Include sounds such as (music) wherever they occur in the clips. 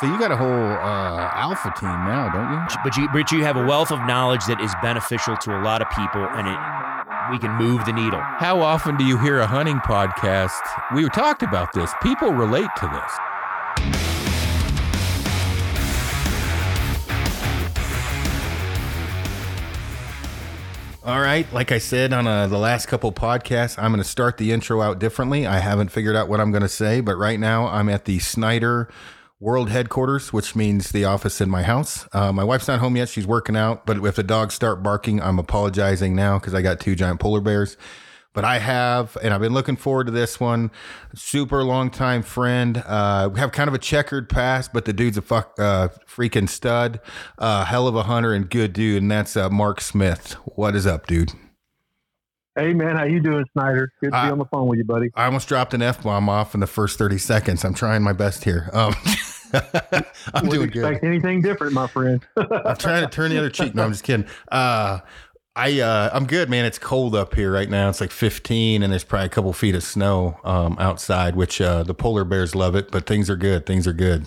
So you got a whole uh, alpha team now, don't you? But you, but you have a wealth of knowledge that is beneficial to a lot of people, and it we can move the needle. How often do you hear a hunting podcast? We talked about this. People relate to this. All right, like I said on uh, the last couple podcasts, I'm going to start the intro out differently. I haven't figured out what I'm going to say, but right now I'm at the Snyder World Headquarters, which means the office in my house. Uh, my wife's not home yet; she's working out. But if the dogs start barking, I'm apologizing now because I got two giant polar bears. But I have, and I've been looking forward to this one. Super long time friend. Uh, we have kind of a checkered past, but the dude's a fuck, uh, freaking stud, uh, hell of a hunter and good dude. And that's uh, Mark Smith. What is up, dude? Hey man, how you doing, Snyder? Good to I- be on the phone with you, buddy. I almost dropped an f bomb off in the first thirty seconds. I'm trying my best here. Um, (laughs) (laughs) I'm Wouldn't doing good. expect anything different, my friend. I'm trying to turn the other cheek. No, I'm just kidding. Uh, I uh, I'm good, man. It's cold up here right now. It's like 15, and there's probably a couple feet of snow um, outside, which uh, the polar bears love it. But things are good. Things are good.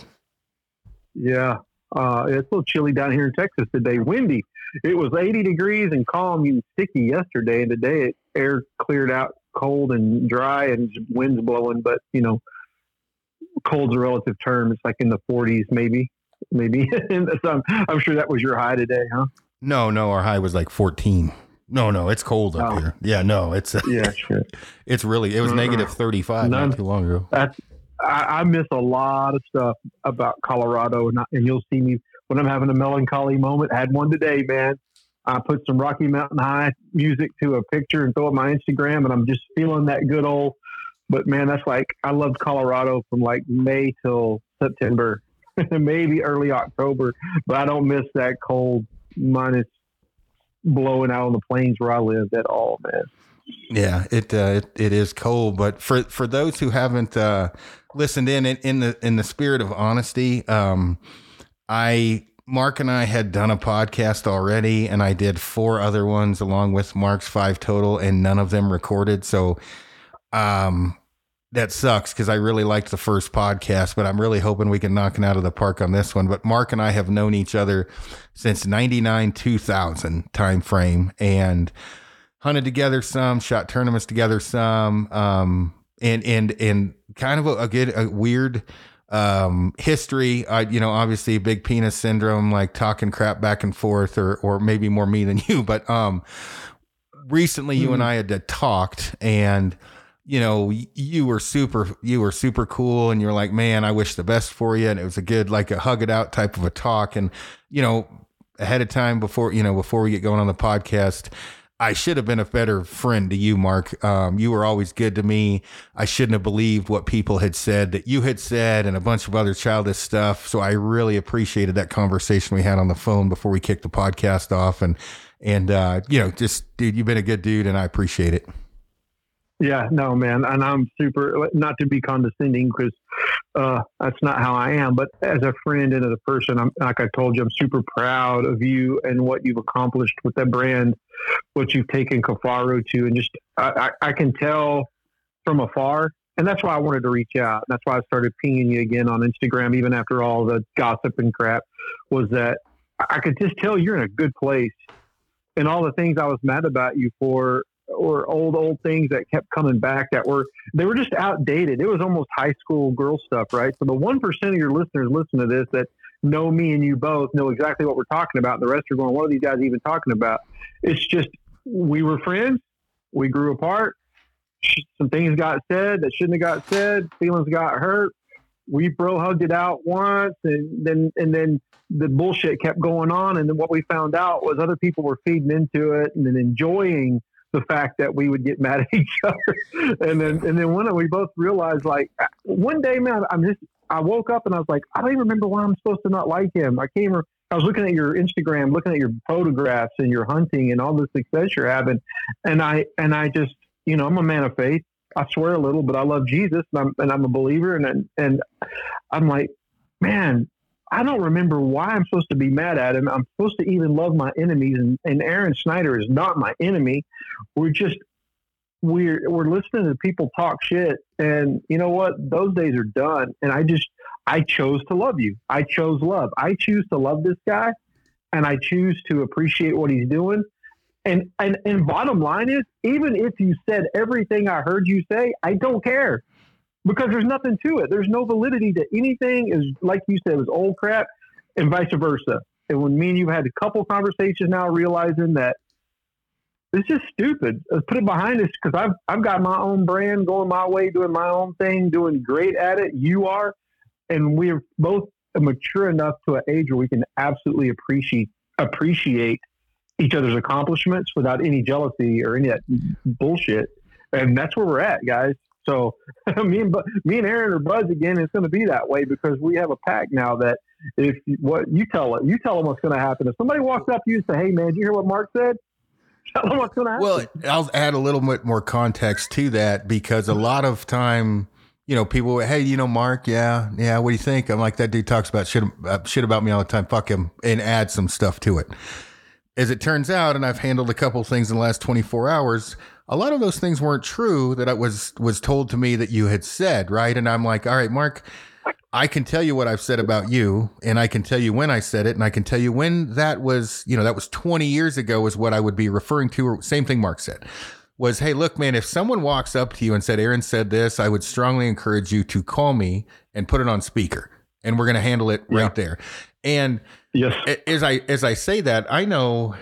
yeah, uh, it's a little chilly down here in Texas today. Windy. It was 80 degrees and calm and sticky yesterday, and today it air cleared out, cold and dry, and winds blowing. But you know, cold's a relative term. It's like in the 40s, maybe, maybe. (laughs) So I'm, I'm sure that was your high today, huh? No, no, our high was like 14. No, no, it's cold up Oh. here. Yeah, no, it's (laughs) Yeah, sure. (laughs) it's really it was negative 35 None. not too long ago. that's I, I miss a lot of stuff about Colorado, and, I, and you'll see me when I'm having a melancholy moment. I had one today, man. I put some Rocky Mountain High music to a picture and throw it on my Instagram, and I'm just feeling that good old. But man, that's like I loved Colorado from like May till September, (laughs) maybe early October. But I don't miss that cold minus blowing out on the plains where I lived at all, man. Yeah, it, uh, it it is cold, but for for those who haven't uh, listened in, in in the in the spirit of honesty, um, I Mark and I had done a podcast already, and I did four other ones along with Mark's five total, and none of them recorded. So, um, that sucks because I really liked the first podcast, but I'm really hoping we can knock it out of the park on this one. But Mark and I have known each other since '99, 2000 time frame, and hunted together some, shot tournaments together some, um, and and and kind of a, a good, a weird um history i you know obviously big penis syndrome like talking crap back and forth or or maybe more me than (laughs) you but um recently you and i had talked and you know you were super you were super cool and you're like man i wish the best for you and it was a good like a hug it out type of a talk and you know ahead of time before you know before we get going on the podcast I should have been a better friend to you, Mark. Um, you were always good to me. I shouldn't have believed what people had said that you had said and a bunch of other childish stuff. So I really appreciated that conversation we had on the phone before we kicked the podcast off. And, and, uh, you know, just dude, you've been a good dude and I appreciate it. Yeah, no, man, and I'm super. Not to be condescending, because uh, that's not how I am. But as a friend and as a person, I'm like I told you, I'm super proud of you and what you've accomplished with that brand, what you've taken Kifaru to, and just I, I, I can tell from afar, and that's why I wanted to reach out. That's why I started pinging you again on Instagram, even after all the gossip and crap. Was that I could just tell you're in a good place, and all the things I was mad about you for or old old things that kept coming back that were they were just outdated. It was almost high school girl stuff, right? So the one percent of your listeners listen to this that know me and you both know exactly what we're talking about. The rest are going, what are these guys even talking about? It's just we were friends, we grew apart. Some things got said that shouldn't have got said. Feelings got hurt. We bro hugged it out once, and then and then the bullshit kept going on. And then what we found out was other people were feeding into it and then enjoying the fact that we would get mad at (laughs) each other. And then and then one we both realized like one day, man, I'm just I woke up and I was like, I don't even remember why I'm supposed to not like him. I came I was looking at your Instagram, looking at your photographs and your hunting and all the success you're having. And I and I just you know, I'm a man of faith. I swear a little, but I love Jesus and I'm and I'm a believer and and I'm like, man, I don't remember why I'm supposed to be mad at him. I'm supposed to even love my enemies, and, and Aaron Snyder is not my enemy. We're just we're we're listening to people talk shit, and you know what? Those days are done. And I just I chose to love you. I chose love. I choose to love this guy and I choose to appreciate what he's doing. And, and and bottom line is, even if you said everything I heard you say, I don't care because there's nothing to it. There's no validity to anything. Is like you said, it was old crap, and vice versa. And when me and you had a couple conversations now, realizing that it's just stupid. Let's put it behind us because I've I've got my own brand going my way, doing my own thing, doing great at it. You are, and we're both mature enough to an age where we can absolutely appreciate appreciate each other's accomplishments without any jealousy or any of that bullshit. And that's where we're at, guys. So (laughs) me and me and Aaron are buds again. It's going to be that way because we have a pact now that if what you tell it, you tell them what's going to happen. If somebody walks up to you and say, "Hey, man, did you hear what Mark said?" (laughs) Tell them what's going to happen. Well, I'll add a little bit more context to that because a lot of time you know, people, hey, you know, Mark, yeah, yeah, what do you think? I'm like, that dude talks about shit, uh, shit about me all the time. Fuck him, and add some stuff to it. As it turns out, and I've handled a couple things in the last 24 hours. A lot of those things weren't true that I was was told to me that you had said, right? And I'm like, all right, Mark, I can tell you what I've said about you, and I can tell you when I said it, and I can tell you when that was, you know, that was 20 years ago, is what I would be referring to. Or Same thing Mark said was, hey, look, man, if someone walks up to you and said, Aaron said this, I would strongly encourage you to call me and put it on speaker, and we're going to handle it right there. And yes, as I as I say that, I know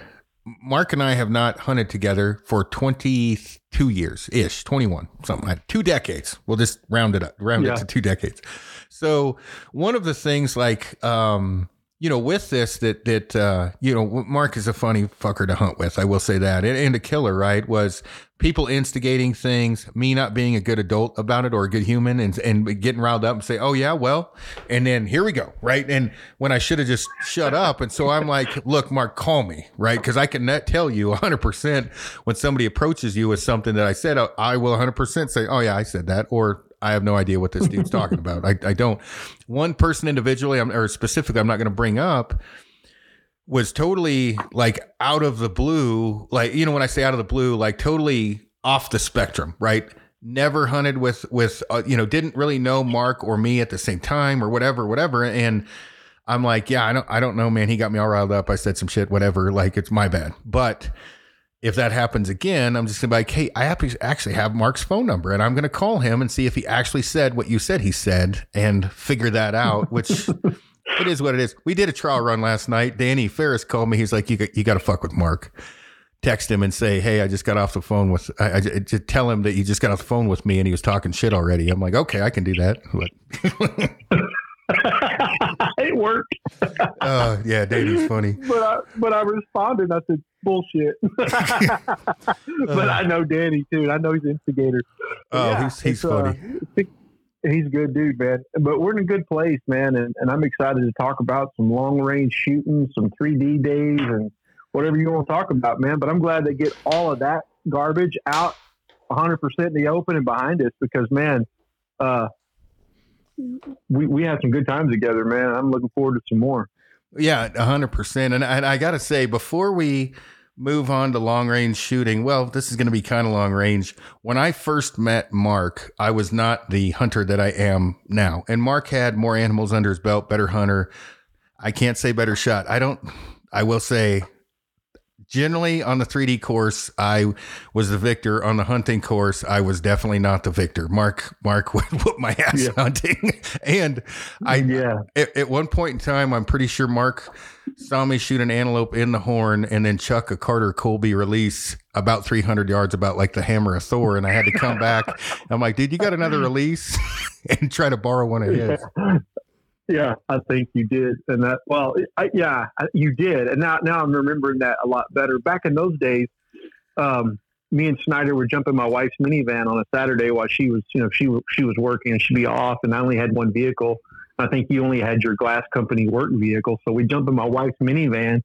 Mark and I have not hunted together for 22 years ish, 21, something like two decades. We'll just round it up, round yeah. it to two decades. So one of the things like, um, you know, with this, that that uh, you know, Mark is a funny fucker to hunt with. I will say that, and, and a killer, right? Was people instigating things, me not being a good adult about it or a good human, and and getting riled up and say, "Oh yeah, well," and then here we go, right? And when I should have just shut up, and so I'm like, "Look, Mark, call me, right?" Because I can tell you 100 percent when somebody approaches you with something that I said, I will 100 percent say, "Oh yeah, I said that," or I have no idea what this dude's talking (laughs) about. I, I don't. One person individually, I'm, or specifically, I'm not going to bring up, was totally like out of the blue. Like you know, when I say out of the blue, like totally off the spectrum, right? Never hunted with with uh, you know, didn't really know Mark or me at the same time or whatever, whatever, and. I'm like, yeah, I don't, I don't know, man. He got me all riled up. I said some shit, whatever. Like, it's my bad. But if that happens again, I'm just gonna be like, hey, I actually have Mark's phone number, and I'm gonna call him and see if he actually said what you said he said, and figure that out. Which (laughs) it is what it is. We did a trial run last night. Danny Ferris called me. He's like, you got, you got to fuck with Mark. Text him and say, hey, I just got off the phone with. I, I just tell him that you just got off the phone with me, and he was talking shit already. I'm like, okay, I can do that. (laughs) it worked. (laughs) uh, yeah, Danny's funny. But I, but I responded. I said, bullshit. (laughs) but uh, I know Danny too. I know he's instigator. Oh, yeah, he's he's uh, funny. Uh, he's a good dude, man. But we're in a good place, man, and, and I'm excited to talk about some long range shooting, some 3D days, and whatever you want to talk about, man. But I'm glad they get all of that garbage out 100% in the open and behind us because, man, uh, we we had some good times together, man. I'm looking forward to some more. Yeah, hundred percent. And I, I got to say, before we move on to long range shooting, well, this is going to be kind of long range. When I first met Mark, I was not the hunter that I am now, and Mark had more animals under his belt, better hunter. I can't say better shot. I don't. I will say generally on the 3D course, I was the victor. On the hunting course, I was definitely not the victor. Mark Mark (laughs) would whoop my ass yeah. hunting, (laughs) and I yeah. At, at, one point in time, I'm pretty sure Mark saw me shoot an antelope in the horn and then chuck a Carter Colby release about 300 yards, about like the hammer of Thor, and I had to come back. (laughs) I'm like, dude, you got another release? and try to borrow one of his. Yeah, I think you did, and that well, I, yeah, you did, and now now I'm remembering that a lot better. Back in those days, um, me and Snyder were jumping my wife's minivan on a Saturday while she was, you know, she she was working and she'd be off, and I only had one vehicle. I think you only had your glass company work vehicle, so we jump in my wife's minivan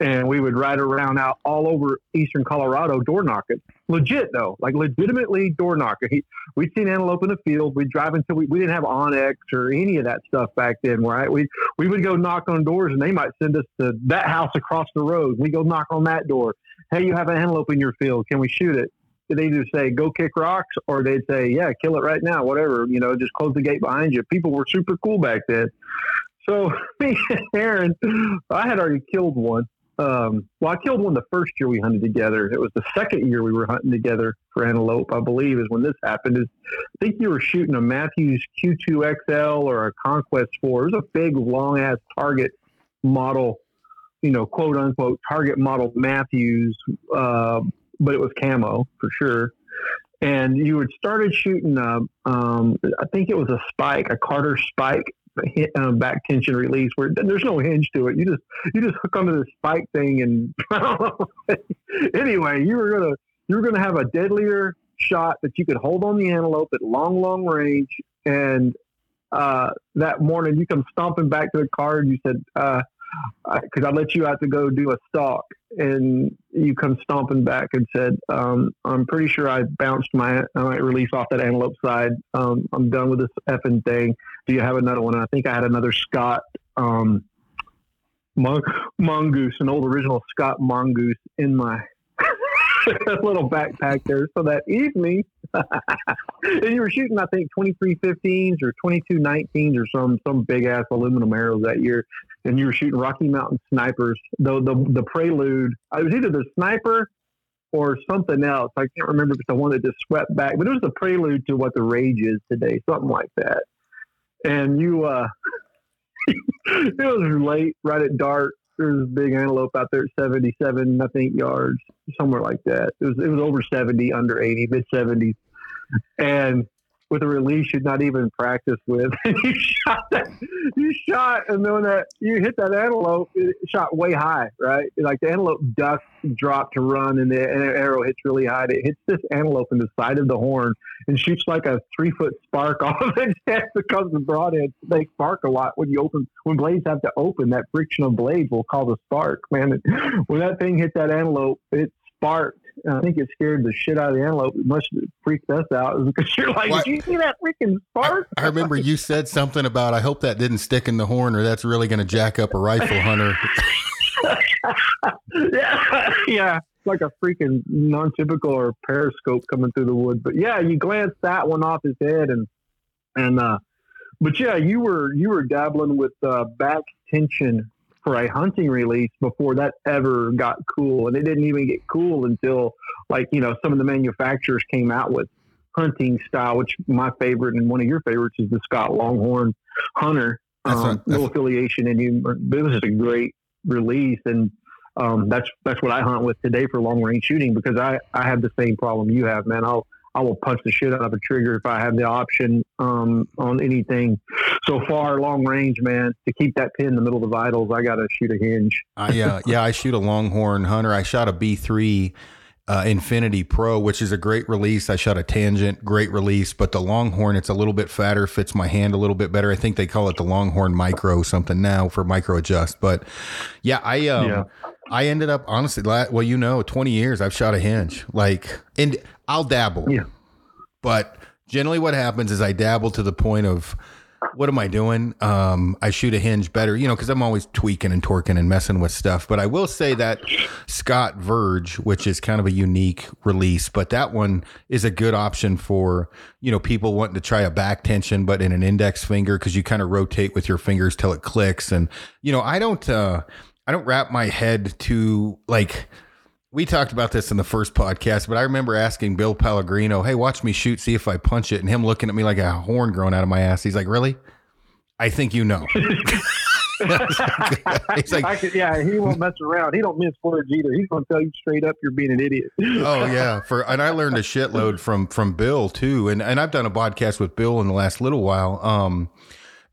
and we would ride around out all over eastern Colorado door knocking. Legit though, like legitimately door knocking. He, (laughs) we'd seen antelope in the field. We'd drive until we, we didn't have onX or any of that stuff back then, right? We we would go knock on doors and they might send us to that house across the road. We go knock on that door. Hey, you have an antelope in your field. Can we shoot it? they either say go kick rocks or they'd say yeah kill it right now whatever you know just close the gate behind you people were super cool back then so (laughs) me and aaron i had already killed one um, well i killed one the first year we hunted together. It was the second year we were hunting together for antelope i believe is when this happened. Is i think you were shooting a mathews q2 xl or a conquest 4 it was a big long ass target model you know, quote unquote target model Mathews, uh, but it was camo for sure. And you had started shooting, a, um, I think it was a spike, a Carter spike uh, back tension release where there's no hinge to it. You just you just hook onto the spike thing, and (laughs) anyway, you were gonna you were gonna have a deadlier shot that you could hold on the antelope at long, long range. And uh, that morning, you come stomping back to the car, and you said, uh, because I, let you out to go do a stalk, and you come stomping back and said, um, "I'm pretty sure I bounced my, my release off that antelope side. Um, I'm done with this effing thing. Do you have another one?" And I think I had another Scott um, mongoose, an old original Scott mongoose, in my (laughs) little backpack there. So that evening, (laughs) and you were shooting, I think, 2315s or 2219s or some some big ass aluminum arrows that year and you were shooting Rocky Mountain snipers. The the the prelude, I was either the sniper or something else. I can't remember if it's the one that swept back, but it was the prelude to what the rage is today, something like that. And you, uh, (laughs) it was late, right at dark. There was a big antelope out there at 77, I think, yards, somewhere like that. It was it was over 70, under 80, mid 70s. And with a release you'd not even practice with. (laughs) you shot that, you shot, and then that you hit that antelope, it shot way high, right? Like the antelope ducks, drop to run, and the, arrow hits really high. It hits this antelope in the side of the horn and shoots like a three foot spark (laughs) off of head because the broadheads they spark a lot when you open when blades have to open. That friction of blades will cause a spark, man. When that thing hit that antelope, it sparked I think it scared the shit out of the antelope. It must have freaked us out (laughs) because you're like, did you see that freaking spark? I, I remember you said something about, I hope that didn't stick in the horn or that's really going to jack up a rifle hunter. (laughs) yeah, yeah, like a freaking non-typical or periscope coming through the wood. But yeah, you glanced that one off his head and and uh, but yeah, you were you were dabbling with uh, back tension for a hunting release before that ever got cool. And it didn't even get cool until like, you know, some of the manufacturers came out with hunting style, which my favorite and one of your favorites is the Scott Longhorn Hunter. Um, no affiliation and you, but it was just a great release. And um, that's that's what I hunt with today for long range shooting because I, I have the same problem you have, man. I'll I will punch the shit out of a trigger if I have the option um, on anything. So far, long range, man, to keep that pin in the middle of the vitals, I got to shoot a hinge. uh, yeah, yeah, I shoot a Longhorn Hunter. I shot a B3 uh, Infinity Pro, which is a great release. I shot a Tangent, great release, but the Longhorn, it's a little bit fatter, fits my hand a little bit better. I think they call it the Longhorn Micro something now for micro adjust. But yeah, I um, yeah. I ended up honestly, well, you know, 20 years I've shot a hinge. Like, and I'll dabble. Yeah. But generally, what happens is I dabble to the point of, what am I doing? Um, I shoot a hinge better, you know, because I'm always tweaking and torquing and messing with stuff. But I will say that Scott Verge, which is kind of a unique release, but that one is a good option for, you know, people wanting to try a back tension, but in an index finger, because you kind of rotate with your fingers till it clicks. And, you know, I don't, uh, I don't wrap my head to like, we talked about this in the first podcast, but I remember asking Bill Pellegrino, "Hey, watch me shoot, see if I punch it," and him looking at me like a horn growing out of my ass. He's like, "Really? I think you know." (laughs) (laughs) He's like, could, yeah, he won't mess around. He don't miss words either. He's going to tell you straight up, you're being an idiot. oh (laughs) yeah, for and I learned a shitload from from Bill too, and and I've done a podcast with Bill in the last little while. Um,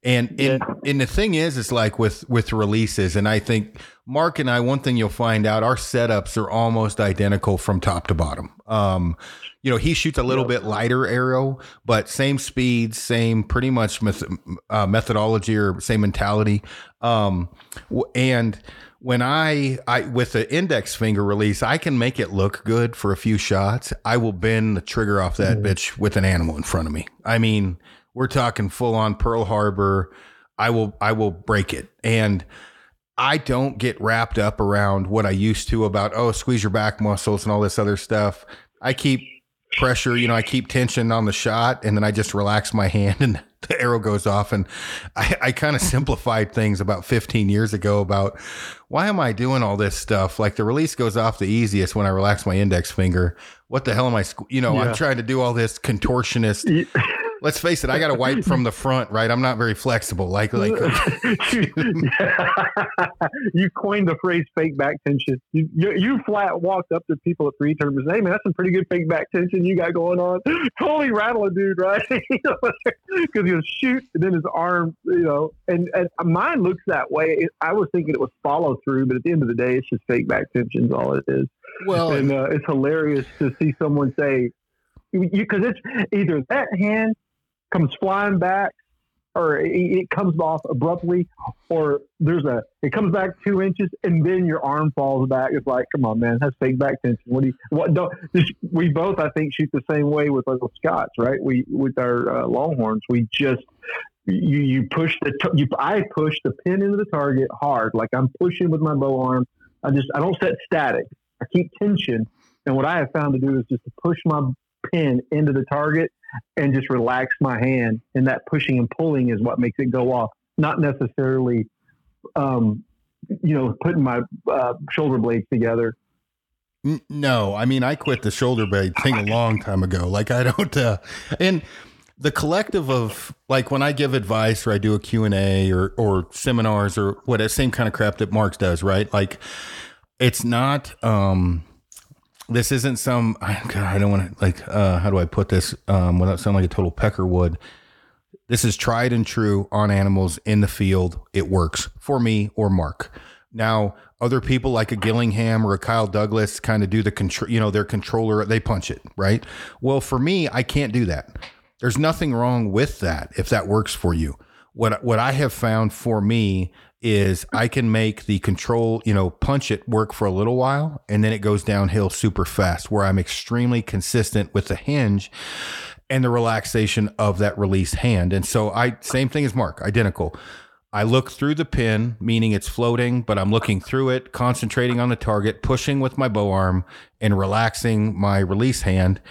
and and, yeah. and the thing is, it's like with with releases, and I think Mark and I, one thing you'll find out, our setups are almost identical from top to bottom. Um, you know, he shoots a little bit lighter arrow, but same speed, same pretty much meth- uh, methodology or same mentality. Um, and when I, I with the index finger release, I can make it look good for a few shots. I will bend the trigger off that mm. bitch with an animal in front of me. I mean, we're talking full on Pearl Harbor. I will I will break it. And I don't get wrapped up around what I used to about oh squeeze your back muscles and all this other stuff. I keep pressure. You know, I keep tension on the shot, and then I just relax my hand, (laughs) and the arrow goes off. And I, I kind of simplified things about 15 years ago about why am I doing all this stuff? Like the release goes off the easiest when I relax my index finger. What the hell am I? You know, yeah. I'm trying to do all this contortionist (laughs) let's face it, I got to wipe from the front, right? I'm not very flexible. Like, like (laughs) (laughs) you coined the phrase "fake back tension." You, you, you flat walked up to people at three terms. Hey man, that's some pretty good fake back tension you got going on. (laughs) Totally rattle a dude, right? Because he'll shoot, and then his arm, you know, and, and mine looks that way. I was thinking it was follow through, but at the end of the day, it's just fake back tension is all it is. Well, and uh, it's hilarious to see someone say, because it's either that hand comes flying back or it comes off abruptly or there's a it comes back two inches and then your arm falls back. It's like come on man that's fake back tension. What do you what don't we both i think shoot the same way with little scots right? We with our uh, longhorns we just you you push the you i push the pin into the target hard. Like i'm pushing with my bow arm. I just i don't set static. I keep tension. And what i have found to do is just to push my pin into the target and just relax my hand. And that pushing and pulling is what makes it go off, not necessarily, um, you know, putting my uh, shoulder blades together. No, I mean, I quit the shoulder blade thing a long time ago. Like I don't, uh, and the collective of like when I give advice or I do a Q and A or, or seminars or what, same kind of crap that Marks does, right? Like it's not, um, this isn't some God, I don't want to like uh, how do I put this um, without sounding like a total peckerwood. This is tried and true on animals in the field. It works for me or Mark. Now, other people like a Gillingham or a Kyle Douglas kind of do the control, you know, their controller, they punch it, right? Well, for me, I can't do that. There's nothing wrong with that if that works for you. What what I have found for me is I can make the control, you know, punch it work for a little while and then it goes downhill super fast where I'm extremely consistent with the hinge and the relaxation of that release hand. And so I same thing as Mark, identical. I look through the pin, meaning it's floating, but I'm looking through it, concentrating on the target, pushing with my bow arm and relaxing my release hand.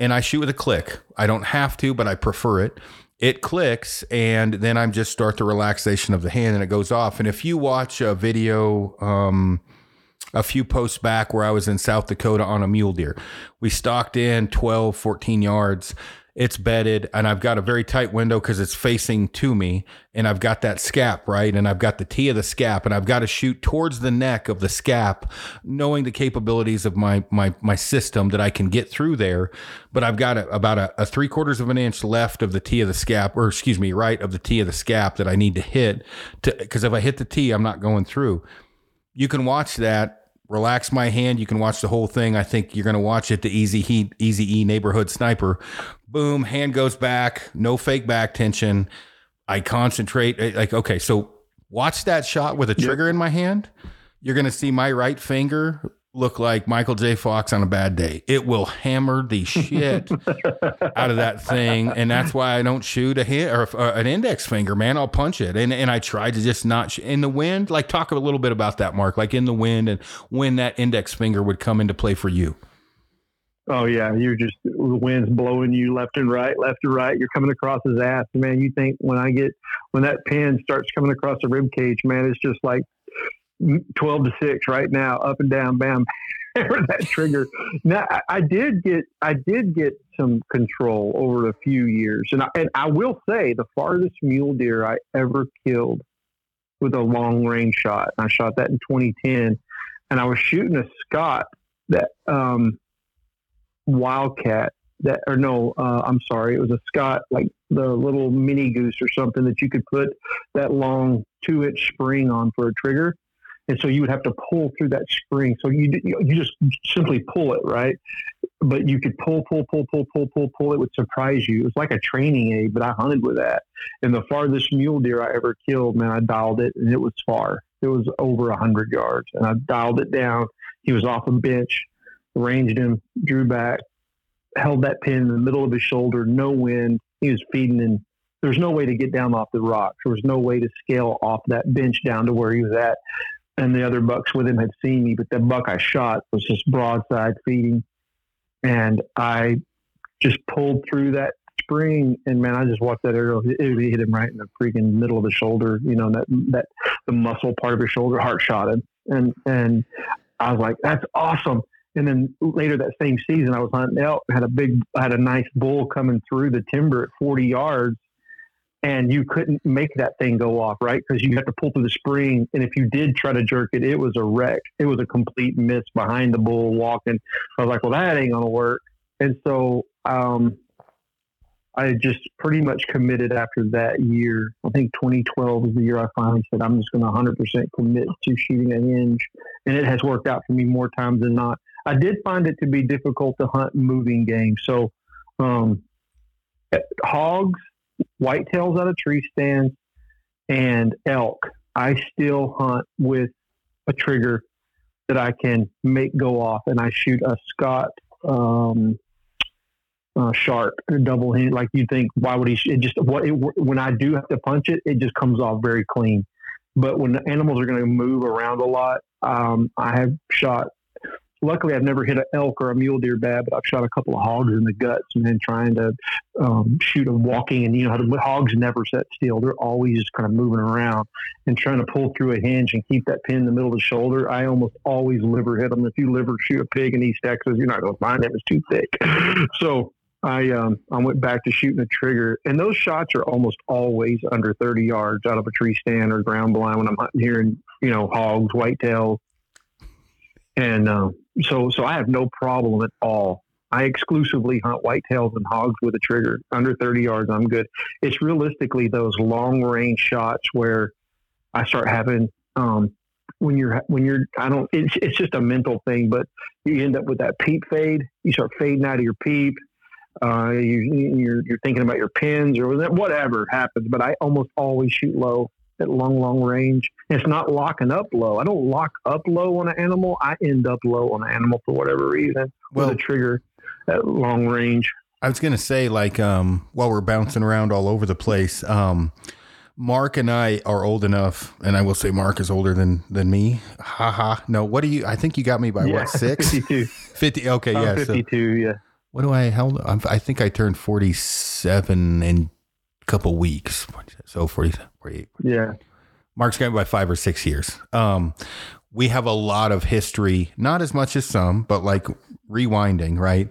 And I shoot with a click. I don't have to, but I prefer it it clicks and then I'm just start the relaxation of the hand and it goes off. And if you watch a video, um, a few posts back where I was in South Dakota on a mule deer, we stalked in 12, 14 yards it's bedded and I've got a very tight window because it's facing to me and I've got that scap, right? And I've got the T of the scap and I've got to shoot towards the neck of the scap, knowing the capabilities of my my my system that I can get through there. But I've got a, about a, a three quarters of an inch left of the T of the scap, or excuse me, right of the T of the scap that I need to hit to because if I hit the T, I'm not going through. You can watch that relax my hand. You can watch the whole thing. I think you're going to watch it. The Easy Heat, Easy E neighborhood sniper. Boom, hand goes back. No fake back tension. I concentrate. Like okay, so watch that shot with a trigger yep. in my hand. You're going to see my right finger look like Michael J. Fox on a bad day. It will hammer the shit (laughs) out of that thing, and that's why I don't shoot a hit or uh, an index finger. Man, I'll punch it, and and I try to just not sh- in the wind. Like talk a little bit about that, Mark. Like in the wind, and when that index finger would come into play for you. Oh yeah, you're just the wind's blowing you left and right, left and right. You're coming across his ass, man. You think when I get when that pin starts coming across the rib cage, man, it's just like 12 to 6 right now, up and down, bam, (laughs) that trigger. Now, I, did get, I did get some control over a few years. And I, and I will say the farthest mule deer I ever killed with a long range shot, I shot that in 2010 and I was shooting a Scott that, um, Wildcat that, or no, uh, I'm sorry, it was a Scott, like the little mini goose or something that you could put that long two inch spring on for a trigger and so you would have to pull through that spring. So you you just simply pull it, right? But you could pull, pull, pull, pull, pull, pull, pull. It would surprise you. It was like a training aid, but I hunted with that. And the farthest mule deer I ever killed, man, I dialed it, and it was far. It was over a hundred yards, and I dialed it down. He was off a bench, ranged him, drew back, held that pin in the middle of his shoulder, no wind. He was feeding and there's no way to get down off the rocks. There was no way to scale off that bench down to where he was at and the other bucks with him had seen me, but the buck I shot was just broadside feeding. And I just pulled through that spring, and man, I just watched that arrow. It, it hit him right in the freaking middle of the shoulder. You know that that the muscle part of his shoulder, heart shot him, and and I was like, that's awesome. And then later that same season, I was hunting elk. Had a big, had a nice bull coming through the timber at 40 yards, and you couldn't make that thing go off, right? Because you had to pull through the spring, and if you did try to jerk it, it was a wreck. It was a complete miss behind the bull walking. I was like, well, that ain't gonna work. And so um, I just pretty much committed after that year. I think 2012 was the year I finally said I'm just going to 100% commit to shooting a hinge, and it has worked out for me more times than not. I did find it to be difficult to hunt moving game. So, um, hogs, whitetails out of tree stands, and elk. I still hunt with a trigger that I can make go off, and I shoot a Scott um, sharp, double hand. Like you think, why would he? It just what it, when I do have to punch it, it just comes off very clean. But when the animals are going to move around a lot, um, I have shot luckily I've never hit an elk or a mule deer bad, but I've shot a couple of hogs in the guts and then trying to um, shoot them walking. And you know, the hogs never set still; they're always just kind of moving around and trying to pull through a hinge and keep that pin in the middle of the shoulder. I almost always liver hit them. If you liver shoot a pig in East Texas, you're not going to find it; it's too thick. (laughs) so. I um, I went back to shooting a trigger, and those shots are almost always under 30 yards out of a tree stand or ground blind when I'm hunting here, and you know hogs, whitetails, and uh, so so I have no problem at all. I exclusively hunt whitetails and hogs with a trigger under 30 yards. I'm good. It's realistically those long range shots where I start having um, when you're when you're I don't it's it's just a mental thing, but you end up with that peep fade. You start fading out of your peep. Uh, you, you're you're thinking about your pins or whatever happens. But I almost always shoot low at long, long range. It's not locking up low. I don't lock up low on an animal. I end up low on an animal for whatever reason well, with a trigger at long range. I was going to say, like, um, while we're bouncing around all over the place, um, Mark and I are old enough, and I will say Mark is older than than me. Ha ha. No, what do you? I think you got me by yeah, what (laughs) six? Fifty-two. Fifty. Okay, yeah. Fifty-two. So, yeah. What do I? How? I think I turned forty-seven in a couple weeks. So 40, 48. Yeah. Mark's got by five or six years. Um, we have a lot of history, not as much as some, but like rewinding, right?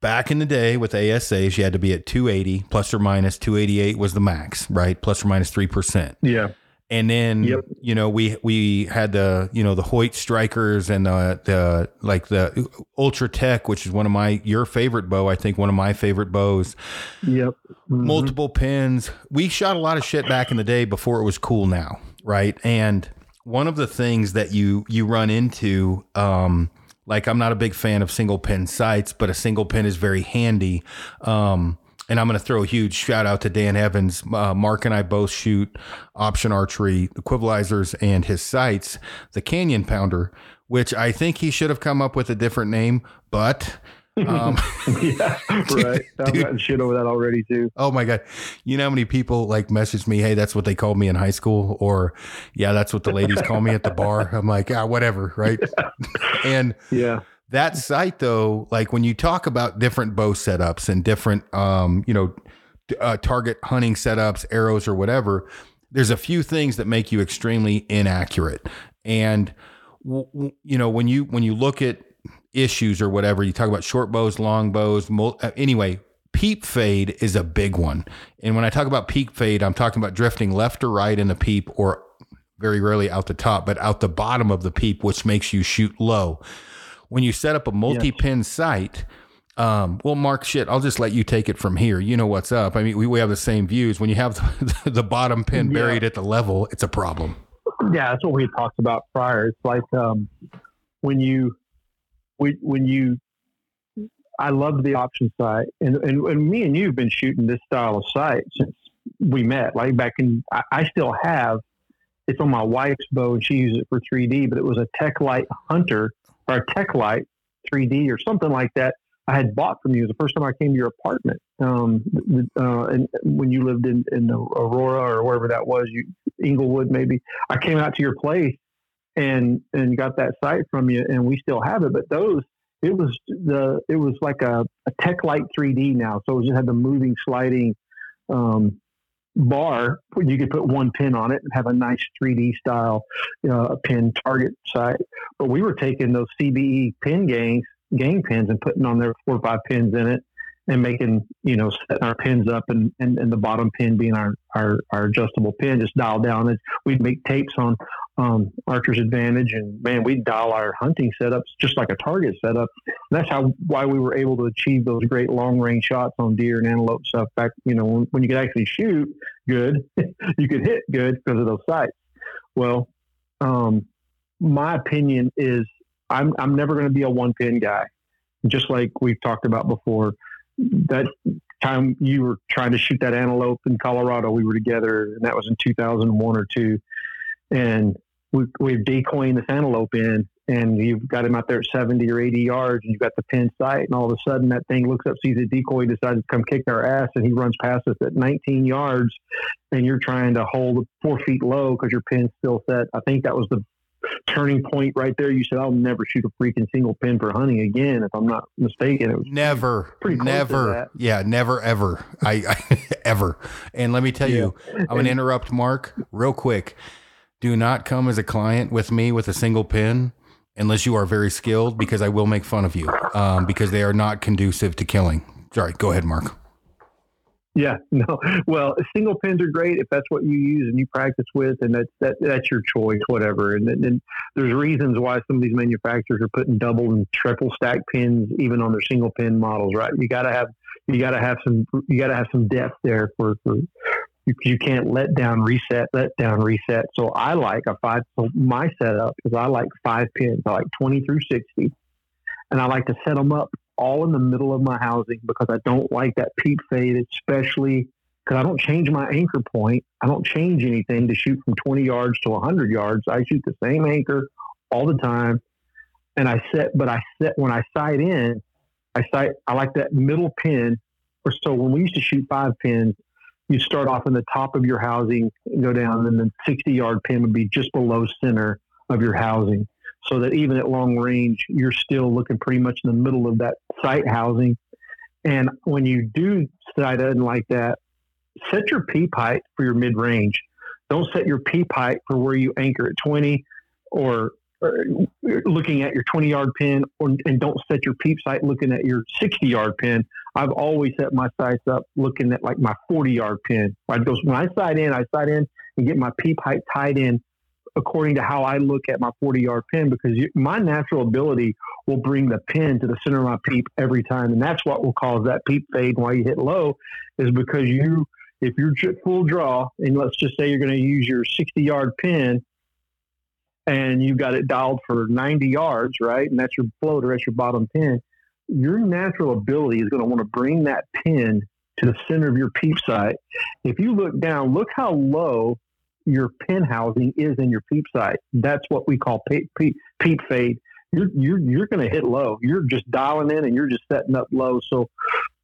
Back in the day with ASAs, you had to be at 280 plus or minus 288 was the max, right? Plus or minus 3%. Yeah. And then yep. you know we we had the you know the Hoyt strikers and the the like the Ultra Tech, which is one of my your favorite bow. I think one of my favorite bows. Yep. Mm-hmm. Multiple pins. We shot a lot of shit back in the day before it was cool now, right? And one of the things that you you run into, um, like I'm not a big fan of single pin sights, but a single pin is very handy. Um, and I'm going to throw a huge shout out to Dan Evans. Uh, Mark and I both shoot option archery, equalizers, and his sights, the Canyon Pounder, which I think he should have come up with a different name, but. Um, (laughs) yeah, (laughs) right. I've gotten shit over that already too. Oh my god, you know how many people like message me? Hey, that's what they called me in high school, or yeah, that's what the ladies call me at the bar. I'm like, yeah, whatever, right? Yeah. (laughs) And yeah, that site, though, like when you talk about different bow setups and different, um, you know, uh, target hunting setups, arrows, or whatever, there's a few things that make you extremely inaccurate. And you know, when you when you look at issues or whatever, you talk about short bows, long bows. Mul- uh, anyway, peep fade is a big one. And when I talk about peep fade, I'm talking about drifting left or right in the peep, or very rarely out the top, but out the bottom of the peep, which makes you shoot low when you set up a multi-pin yes. sight, um, well, Mark, shit, I'll just let you take it from here. You know what's up. I mean, we, we have the same views. When you have the, (laughs) the bottom pin buried at the level, it's a problem. Yeah, that's what we talked about prior. It's like um, when you, when, when you, I love the option sight, and, and and me and you have been shooting this style of site since we met. Like back in, I, I still have. It's on my wife's bow, and she uses it for 3D. But it was a Tech-Lite Hunter or a Tech Light 3D or something like that I had bought from you. the first time I came to your apartment. Um, uh, and when you lived in, in Aurora or wherever that was, you Englewood maybe. I came out to your place and and got that sight from you, and we still have it. But those, it was the it was like a, a Tech Light 3D now, so it just had the moving sliding um, bar. You could put one pin on it and have a nice 3D style uh, pin target sight. But we were taking those CBE pin gangs, gang pins, and putting on there four or five pins in it, and making you know setting our pins up and, and, and the bottom pin being our, our, our adjustable pin just dial down. And we'd make tapes on um, archer's advantage and man we'd dial our hunting setups just like a target setup. And that's how why we were able to achieve those great long range shots on deer and antelope stuff back you know when, when you could actually shoot good (laughs) you could hit good because of those sights. Well um, my opinion is I'm, I'm never going to be a one pin guy. Just like we've talked about before that time you were trying to shoot that antelope in Colorado, we were together, and that was in 2001 or two. And we, we're decoying this antelope in, and you've got him out there at 70 or 80 yards, and you've got the pin sight, and all of a sudden that thing looks up, sees a decoy, decides to come kick our ass, and he runs past us at 19 yards, and you're trying to hold four feet low because your pin's still set. I think that was the turning point right there. You said, I'll never shoot a freaking single pin for hunting again, if I'm not mistaken. It was never, never. Yeah, never, ever. I, I (laughs) ever. And let me tell yeah. you, I'm going to interrupt Mark real quick. Do not come as a client with me with a single pin unless you are very skilled because I will make fun of you um, because they are not conducive to killing. Sorry, go ahead, Mark. Yeah, (laughs) no. Well, single pins are great if that's what you use and you practice with, and that's that, that's your choice, whatever. And, and there's reasons why some of these manufacturers are putting double and triple stack pins even on their single pin models, right? You got to have you got to have some you got to have some depth there for for you, you can't let down reset let down reset. So I like a five. My setup is I like five pins. I like twenty through sixty, and I like to set them up all in the middle of my housing because I don't like that peep fade, especially because I don't change my anchor point. I don't change anything to shoot from 20 yards to 100 yards. I shoot the same anchor all the time. And I set, but I set when I sight in, I sight, I like that middle pin. Or so when we used to shoot five pins, you start off in the top of your housing, go down, and then 60 yard pin would be just below center of your housing so that even at long range, you're still looking pretty much in the middle of that sight housing. And when you do sight in like that, set your peep height for your mid range. Don't set your peep height for where you anchor at 20 or, or looking at your 20 yard pin, or, and don't set your peep sight looking at your 60 yard pin. I've always set my sights up looking at like my 40 yard pin. I go when I sight in, I sight in and get my peep height tied in according to how I look at my 40 yard pin because you, my natural ability will bring the pin to the center of my peep every time. And that's what will cause that peep fade. Why you hit low is because you, if you're full draw, and let's just say you're going to use your 60 yard pin and you've got it dialed for 90 yards, right? And that's your floater, that's your bottom pin. Your natural ability is going to want to bring that pin to the center of your peep sight. If you look down, look how low your pin housing is in your peep sight. That's what we call peep, peep, peep fade. You're you're you're going to hit low. You're just dialing in and you're just setting up low. So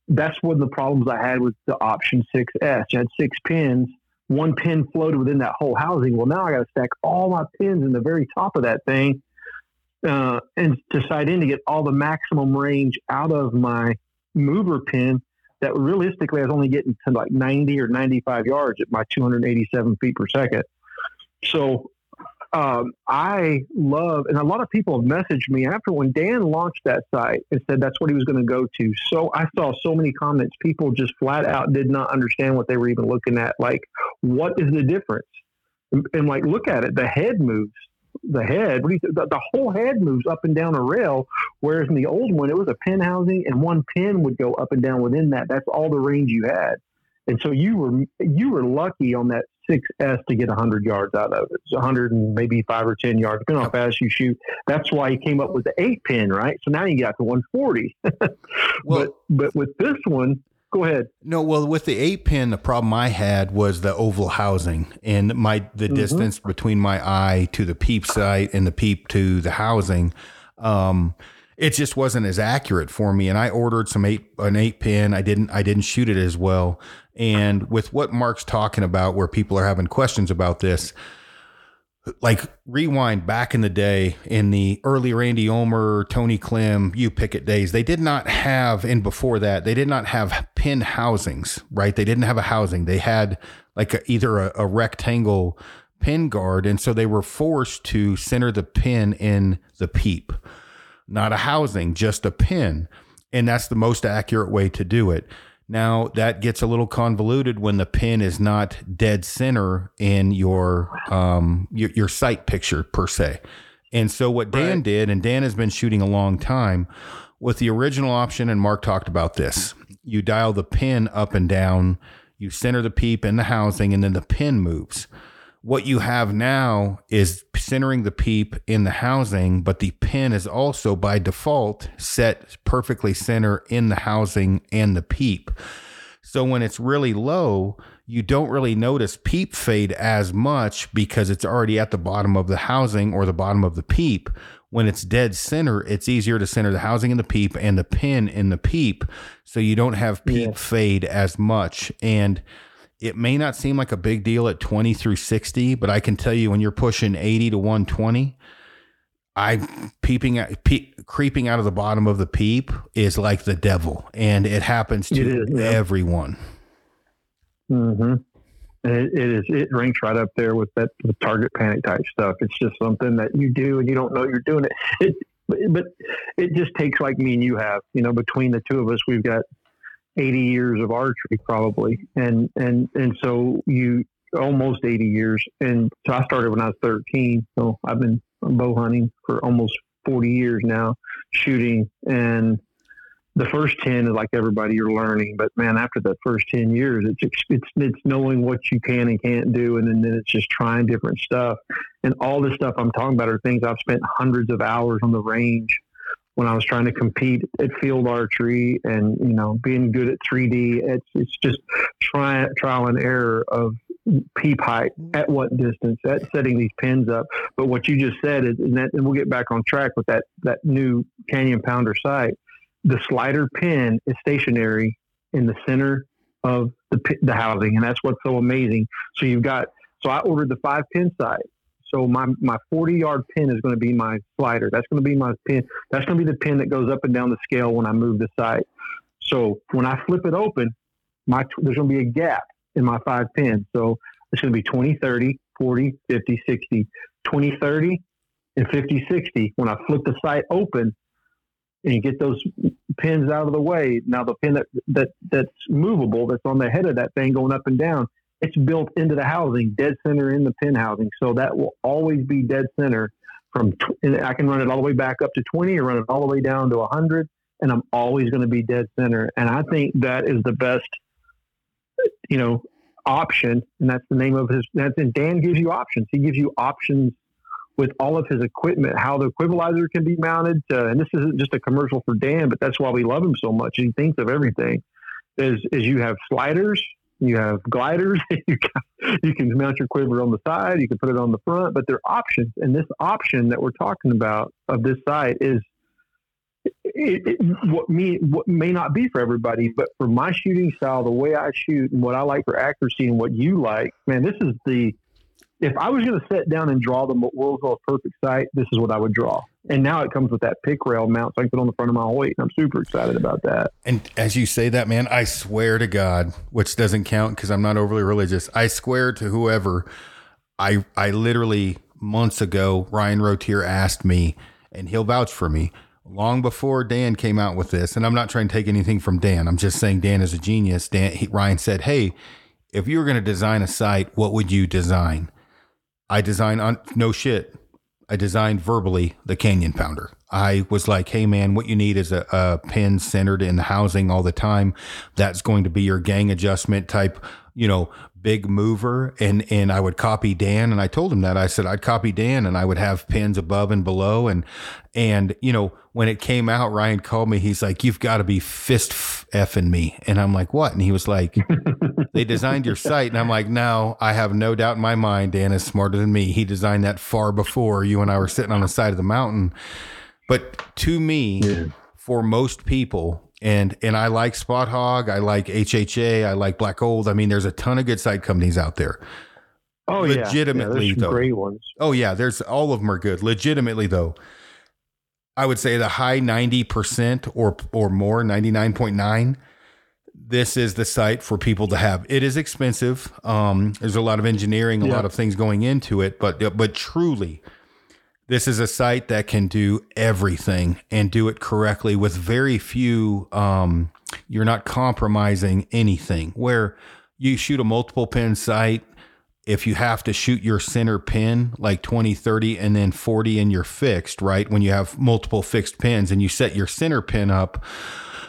that's one of the problems I had with the option 6S. You had six pins. One pin floated within that whole housing. Well, now I got to stack all my pins in the very top of that thing uh, and to sight in to get all the maximum range out of my mover pin that realistically I was only getting to like 90 or 95 yards at my 287 feet per second. So um, I love, and a lot of people have messaged me after when Dan launched that site and said that's what he was going to go to. So I saw so many comments. People just flat out did not understand what they were even looking at. Like, what is the difference? And, and like, look at it. The head moves the head. What do you the, the whole head moves up and down a rail, whereas in the old one it was a pin housing, and one pin would go up and down within that. That's all the range you had, and so you were you were lucky on that 6S to get 100 yards out of it. It's 100 and maybe five or 10 yards, depending on how fast you shoot. That's why he came up with the eight pin, right? So now you got to 140. (laughs) well, but but with this one, Go ahead. No, well, with the eight pin, the problem I had was the oval housing and my the mm-hmm. distance between my eye to the peep sight and the peep to the housing. Um, it just wasn't as accurate for me, and I ordered some eight an eight pin. I didn't I didn't shoot it as well. And with what Mark's talking about, where people are having questions about this, like rewind back in the day in the early Randy Ulmer, Tony Klim, you pick it days, they did not have, and before that, they did not have pin housings, right? They didn't have a housing. They had like a, either a, a rectangle pin guard. And so they were forced to center the pin in the peep, not a housing, just a pin. And that's the most accurate way to do it. Now that gets a little convoluted when the pin is not dead center in your um your, your sight picture per se. And so what Dan right. did, and Dan has been shooting a long time with the original option, and Mark talked about this. You dial the pin up and down, you center the peep in the housing, and then the pin moves. What you have now is centering the peep in the housing, but the pin is also by default set perfectly center in the housing and the peep. So when it's really low, you don't really notice peep fade as much because it's already at the bottom of the housing or the bottom of the peep. When it's dead center, it's easier to center the housing in the peep and the pin in the peep. So you don't have peep yeah. fade as much. And it may not seem like a big deal at 20 through 60, but I can tell you when you're pushing 80 to 120, I peeping at pe- creeping out of the bottom of the peep is like the devil, and it happens to it is, yeah. everyone. Mm-hmm. It, it is. It ranks right up there with that the target panic type stuff. It's just something that you do and you don't know you're doing it. It, but it just takes like me and you have. You know, between the two of us, we've got 80 years of archery probably. And and and so you almost 80 years. And so i started when i was 13 so i've been bow hunting for almost 40 years now shooting. And the first 10 is like everybody you're learning. But man after the first 10 years it's it's it's knowing what you can and can't do. And then it's just trying different stuff. And all this stuff i'm talking about are things i've spent hundreds of hours on the range when I was trying to compete at field archery and you know being good at 3D. It's it's just try, trial and error of peep height mm-hmm. at what distance at setting these pins up. But what you just said is, and, that, and we'll get back on track with that that new Canyon Pounder sight. The slider pin is stationary in the center of the the housing, and that's what's so amazing. So you've got so I ordered the five pin sight so my, my 40 yard pin is going to be my slider. That's going to be my pin. That's going to be the pin that goes up and down the scale when I move the sight. So when I flip it open, my there's going to be a gap in my five pins. So it's going to be 20, 30, 40, 50, 60, 20, 30, and 50, 60. When I flip the sight open and get those pins out of the way, now the pin that, that that's movable, that's on the head of that thing going up and down, it's built into the housing, dead center in the pin housing. So that will always be dead center from, and I can run it all the way back up to 20 or run it all the way down to 100, and I'm always going to be dead center. And I think that is the best, you know, option. And that's the name of his, that's, and Dan gives you options. He gives you options with all of his equipment, how the equalizer can be mounted. To, and this isn't just a commercial for Dan, but that's why we love him so much. He thinks of everything. Is is you have sliders, you have gliders. (laughs) you, can, you can mount your quiver on the side. You can put it on the front, but they're options. And this option that we're talking about of this sight is it, it, what me what may not be for everybody, but for my shooting style, the way I shoot, and what I like for accuracy, and what you like, man, this is the if I was going to sit down and draw the world's most perfect sight, this is what I would draw. And now it comes with that pick rail mount, so I can put on the front of my weight. And I'm super excited about that. And as you say that, man, I swear to God, which doesn't count because I'm not overly religious. I swear to whoever, I I literally months ago, Ryan Rotier asked me, and he'll vouch for me. Long before Dan came out with this, and I'm not trying to take anything from Dan. I'm just saying Dan is a genius. Dan he, Ryan said, "Hey, if you were going to design a sight, what would you design?" I designed on no shit. I designed verbally the Canyon Pounder. I was like, hey man, what you need is a, a pin centered in the housing all the time. That's going to be your gang adjustment type, you know, big mover. And and I would copy Dan, and I told him that I said I'd copy Dan, and I would have pins above and below, and and you know when it came out, Ryan called me. He's like, you've got to be fist effing me, and I'm like, what? And he was like (laughs) they designed your sight And I'm like, no, I have no doubt in my mind, Dan is smarter than me. He designed that far before you and I were sitting on the side of the mountain. But to me, yeah. for most people, and and I like Spot Hogg, I like HHA, I like Black Gold. I mean, there's a ton of good sight companies out there. Oh yeah, legitimately yeah, there's though. great ones. Oh yeah, there's all of them are good. Legitimately though, I would say the high ninety percent or or more, ninety nine point nine. This is the sight for people to have. It is expensive. Um, there's a lot of engineering, a Yeah. lot of things going into it, but but truly, this is a sight that can do everything and do it correctly with very few. Um, you're not compromising anything. Where you shoot a multiple pin sight, if you have to shoot your center pin like 20, 30, and then 40 and you're fixed, right? When you have multiple fixed pins and you set your center pin up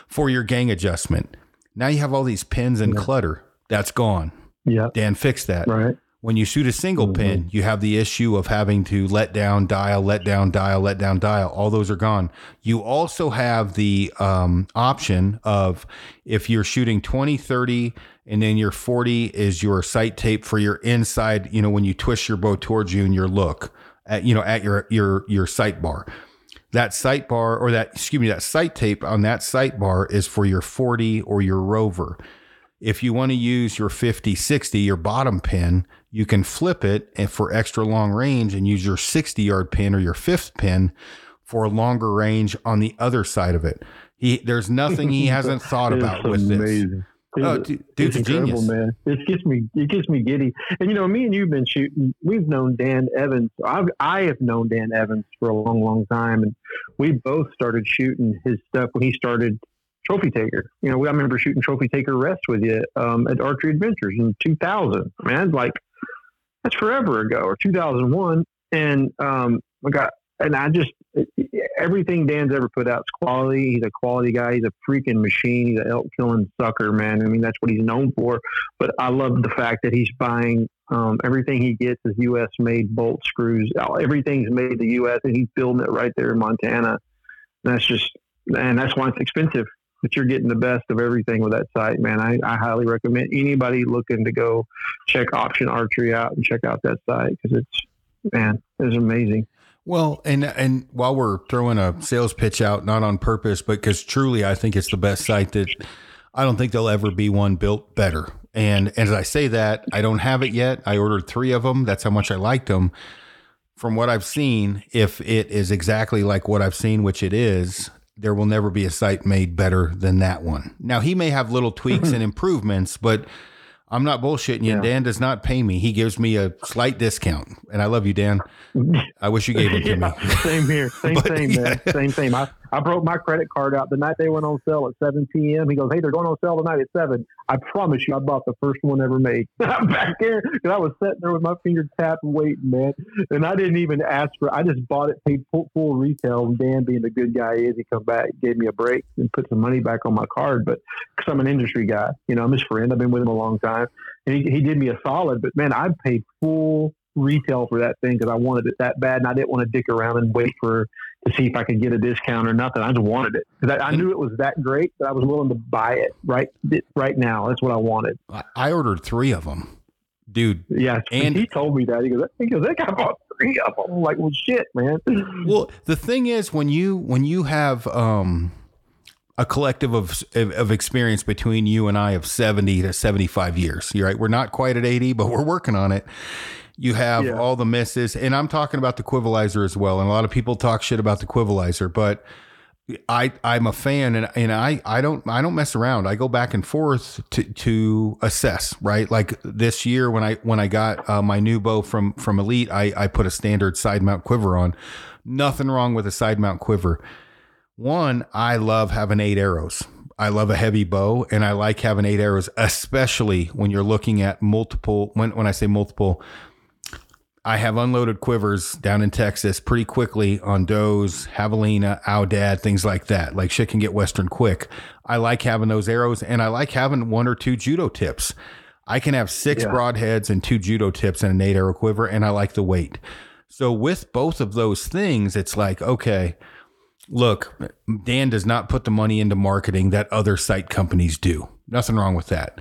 for your gang adjustment. Now you have all these pins and clutter. That's gone. Yeah, Dan fixed that. right. When you shoot a single pin, you have the issue of having to let down, dial, let down, dial, let down, dial. All those are gone. You also have the um, option of if you're shooting 20, 30, and then your 40 is your sight tape for your inside, you know, when you twist your bow towards you and your look at, you know, at your, your, your sight bar. That sight bar or that, excuse me, that sight tape on that sight bar is for your 40 or your rover. If you want to use your 50, 60, your bottom pin, you can flip it and for extra long range and use your 60 yard pin or your fifth pin for a longer range on the other side of it. He, there's nothing he (laughs) hasn't thought about with this. amazing. Oh, dude, dude's a it's incredible, genius. man. It gets me. It gets me giddy. And you know, me and you've been shooting. We've known Dan Evans. I've I have known Dan Evans for a long, long time, and we both started shooting his stuff when he started Trophy Taker. You know, I remember shooting Trophy Taker Rest with you um, at Archery Adventures in 2000. Man, like that's forever ago, or 2001. And um, I got, and I just everything Dan's ever put out is quality. He's a quality guy. He's a freaking machine. He's an elk killing sucker, man. I mean, that's what he's known for. But I love the fact that he's buying um, everything he gets is U.S. made bolt screws. Everything's made in the U.S. and he's building it right there in Montana. And that's just, and that's why it's expensive. But you're getting the best of everything with that sight, man. I, I highly recommend anybody looking to go check Option Archery out and check out that sight because it's, man, it's amazing. Well, and and while we're throwing a sales pitch out, not on purpose, but because truly I think it's the best sight that I don't think there'll ever be one built better. And as I say that, I don't have it yet. I ordered three of them. That's how much I liked them. From what I've seen, if it is exactly like what I've seen, which it is, there will never be a sight made better than that one. Now he may have little tweaks and (laughs) improvements, but I'm not bullshitting you. Yeah. Dan does not pay me. He gives me a slight discount, and I love you, Dan. (laughs) I wish you gave it to me. Same here. (laughs) Same But, thing, man. Same thing. I, I broke my credit card out the night they went on sale at 7 p.m. He goes, Hey, they're going on sale tonight at 7. I promise you, I bought the first one ever made. (laughs) I'm back there because I was sitting there with my finger tapped waiting, man. And I didn't even ask for I just bought it, paid full, full retail. Dan, being the good guy he is, he come back, gave me a break, and put some money back on my card. But because I'm an industry guy, you know, I'm his friend. I've been with him a long time. And he, he did me a solid. But man, I paid full retail for that thing because I wanted it that bad, and I didn't want to dick around and wait for to see if I could get a discount or nothing. I just wanted it because I, I knew it was that great that I was willing to buy it right right now. That's what I wanted. I- ordered three of them, dude. Yeah, And- he told me that he goes, he goes, that guy bought three of them. I'm like, well, shit, man. (laughs) Well, the thing is, when you when you have um, a collective of of experience between you and I of seventy to seventy five years, you're right. We're not quite at eighty, but we're working on it. You have Yeah. all the misses, and I'm talking about the Quivalizer as well. And a lot of people talk shit about the Quivalizer, but I I'm a fan, and and I I don't I don't mess around. I go back and forth to to assess. Right, like this year when I when I got uh, my new bow from from Elite, I I put a standard side mount quiver on. Nothing wrong with a side mount quiver. One, I love having eight arrows. I love a heavy bow, and I like having eight arrows, especially when you're looking at multiple. When when I say multiple, I have unloaded quivers down in Texas pretty quickly on does, javelina, Aoudad, things like that. Like shit can get western quick. I like having those arrows, and I like having one or two judo tips. I can have six Yeah. broadheads and two judo tips and an eight arrow quiver, and I like the weight. So with both of those things, it's like okay, look, Dan does not put the money into marketing that other sight companies do. Nothing wrong with that.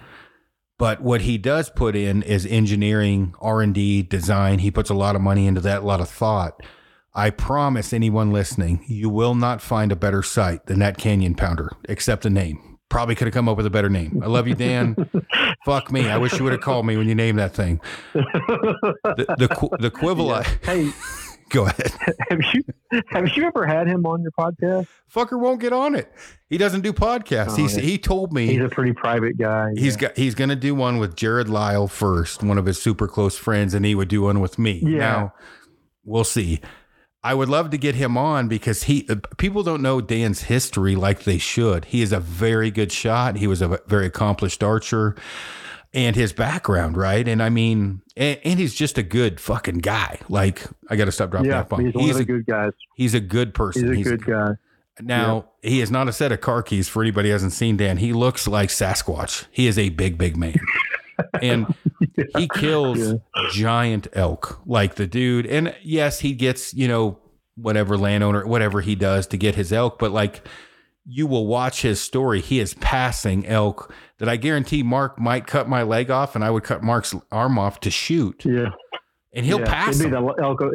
But what he does put in is engineering, R and D, design. He puts a lot of money into that, a lot of thought. I promise anyone listening, you will not find a better sight than that Canyon Pounder, except the name. Probably could have come up with a better name. I love you, Dan. (laughs) Fuck me. I wish you would have called me when you named that thing. The the, the (laughs) Quivali. Hey, Go ahead. (laughs) have you have you ever had him on your podcast? Fucker won't get on it. He doesn't do podcasts. Oh, yeah. he told me He's a pretty private guy. He's yeah. got he's going to do one with Jared Lyle first, one of his super close friends, and he would do one with me. Yeah. Now, we'll see. I would love to get him on because he uh, people don't know Dan's history like they should. He is a very good shot. He was a very accomplished archer, and his background, right? And I mean, and, and he's just a good fucking guy. Like I got to stop dropping yeah, that bomb. he's one He's of the a, good guys. he's a good person. He's a good guy. Now, he is not a set of car keys for anybody who hasn't seen Dan. He looks like Sasquatch. He is a big, big man. (laughs) and he kills Yeah. giant elk like the dude. And yes, he gets, you know, whatever landowner, whatever he does to get his elk, but like you will watch his story. He is passing elk that I guarantee Mark might cut my leg off and I would cut Mark's arm off to shoot. Yeah, And he'll yeah. pass It'd be the Elko.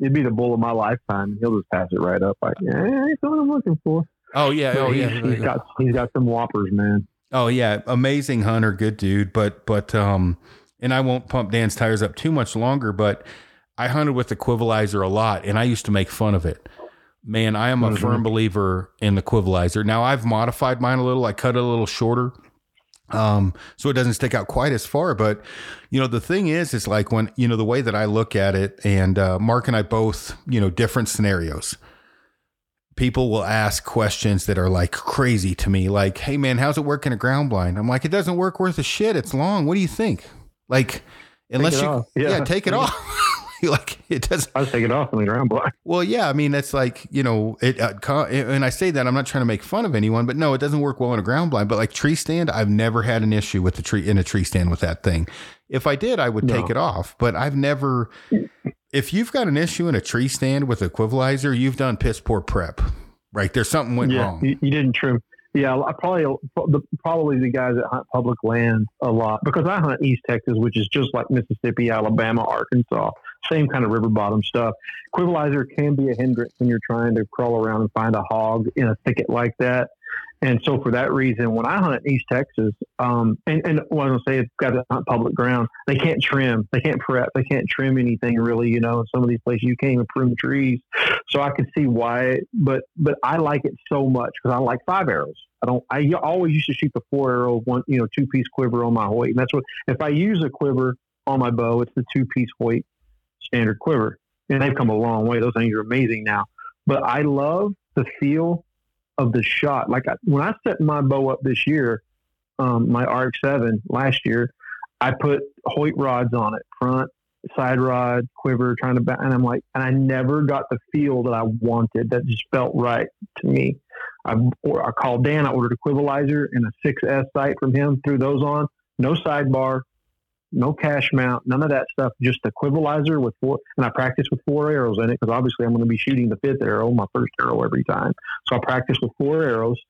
It'd be the bull of my lifetime. He'll just pass it right up. Like, yeah, that's what I'm looking for. Oh yeah, oh he's, yeah. he's got he's got some whoppers, man. Oh yeah, amazing hunter, good dude. But but um, and I won't pump Dan's tires up too much longer. But I hunted with the Quivalizer a lot, and I used to make fun of it. Man, I am a Mhm. firm believer in the Quivalizer. Now I've modified mine a little. I cut it a little shorter, um, so it doesn't stick out quite as far. But you know, the thing is, is like when you know the way that I look at it, and uh, Mark and I both, you know, different scenarios people will ask questions that are like crazy to me like hey man how's it work in a ground blind i'm like it doesn't work worth a shit it's long what do you think like unless you off. yeah. Yeah. take it off (laughs) (laughs) like it doesn't I take it off on the ground block. well yeah i mean that's like you know it uh, and i say that i'm not trying to make fun of anyone but no it doesn't work well in a ground blind but like tree stand i've never had an issue with the tree in a tree stand with that thing if i did i would No. take it off but i've never if you've got an issue in a tree stand with equivalizer you've done piss poor prep right there's something went yeah, wrong you, you didn't trim. Yeah, I probably the, probably the guys that hunt public land a lot because I hunt East Texas, which is just like Mississippi, Alabama, Arkansas, same kind of river bottom stuff. Quivalizer can be a hindrance when you're trying to crawl around and find a hog in a thicket like that. And so for that reason, when I hunt in East Texas, um, and, and what I'm say, it's got to hunt public ground. They can't trim, they can't prep, they can't trim anything really. You know, in some of these places you can't even prune the trees. So I can see why, but but I like it so much because I like five arrows. I don't. I always used to shoot the four arrow one, you know, two piece quiver on my Hoyt, and that's what. If I use a quiver on my bow, it's the two piece Hoyt standard quiver, and they've come a long way. Those things are amazing now. But I love the feel of the shot. Like I, when I set my bow up this year, um, my RX seven last year, I put Hoyt rods on it, front, side rod, quiver, trying to, and I'm like, and I never got the feel that I wanted. That just felt right to me. I, or I called Dan. I ordered a quivalizer and a 6S sight from him. Threw those on. No sidebar, no cash mount, none of that stuff. Just a quivalizer with four. And I practice with four arrows in it because obviously I'm going to be shooting the fifth arrow, my first arrow every time. So I practice with four arrows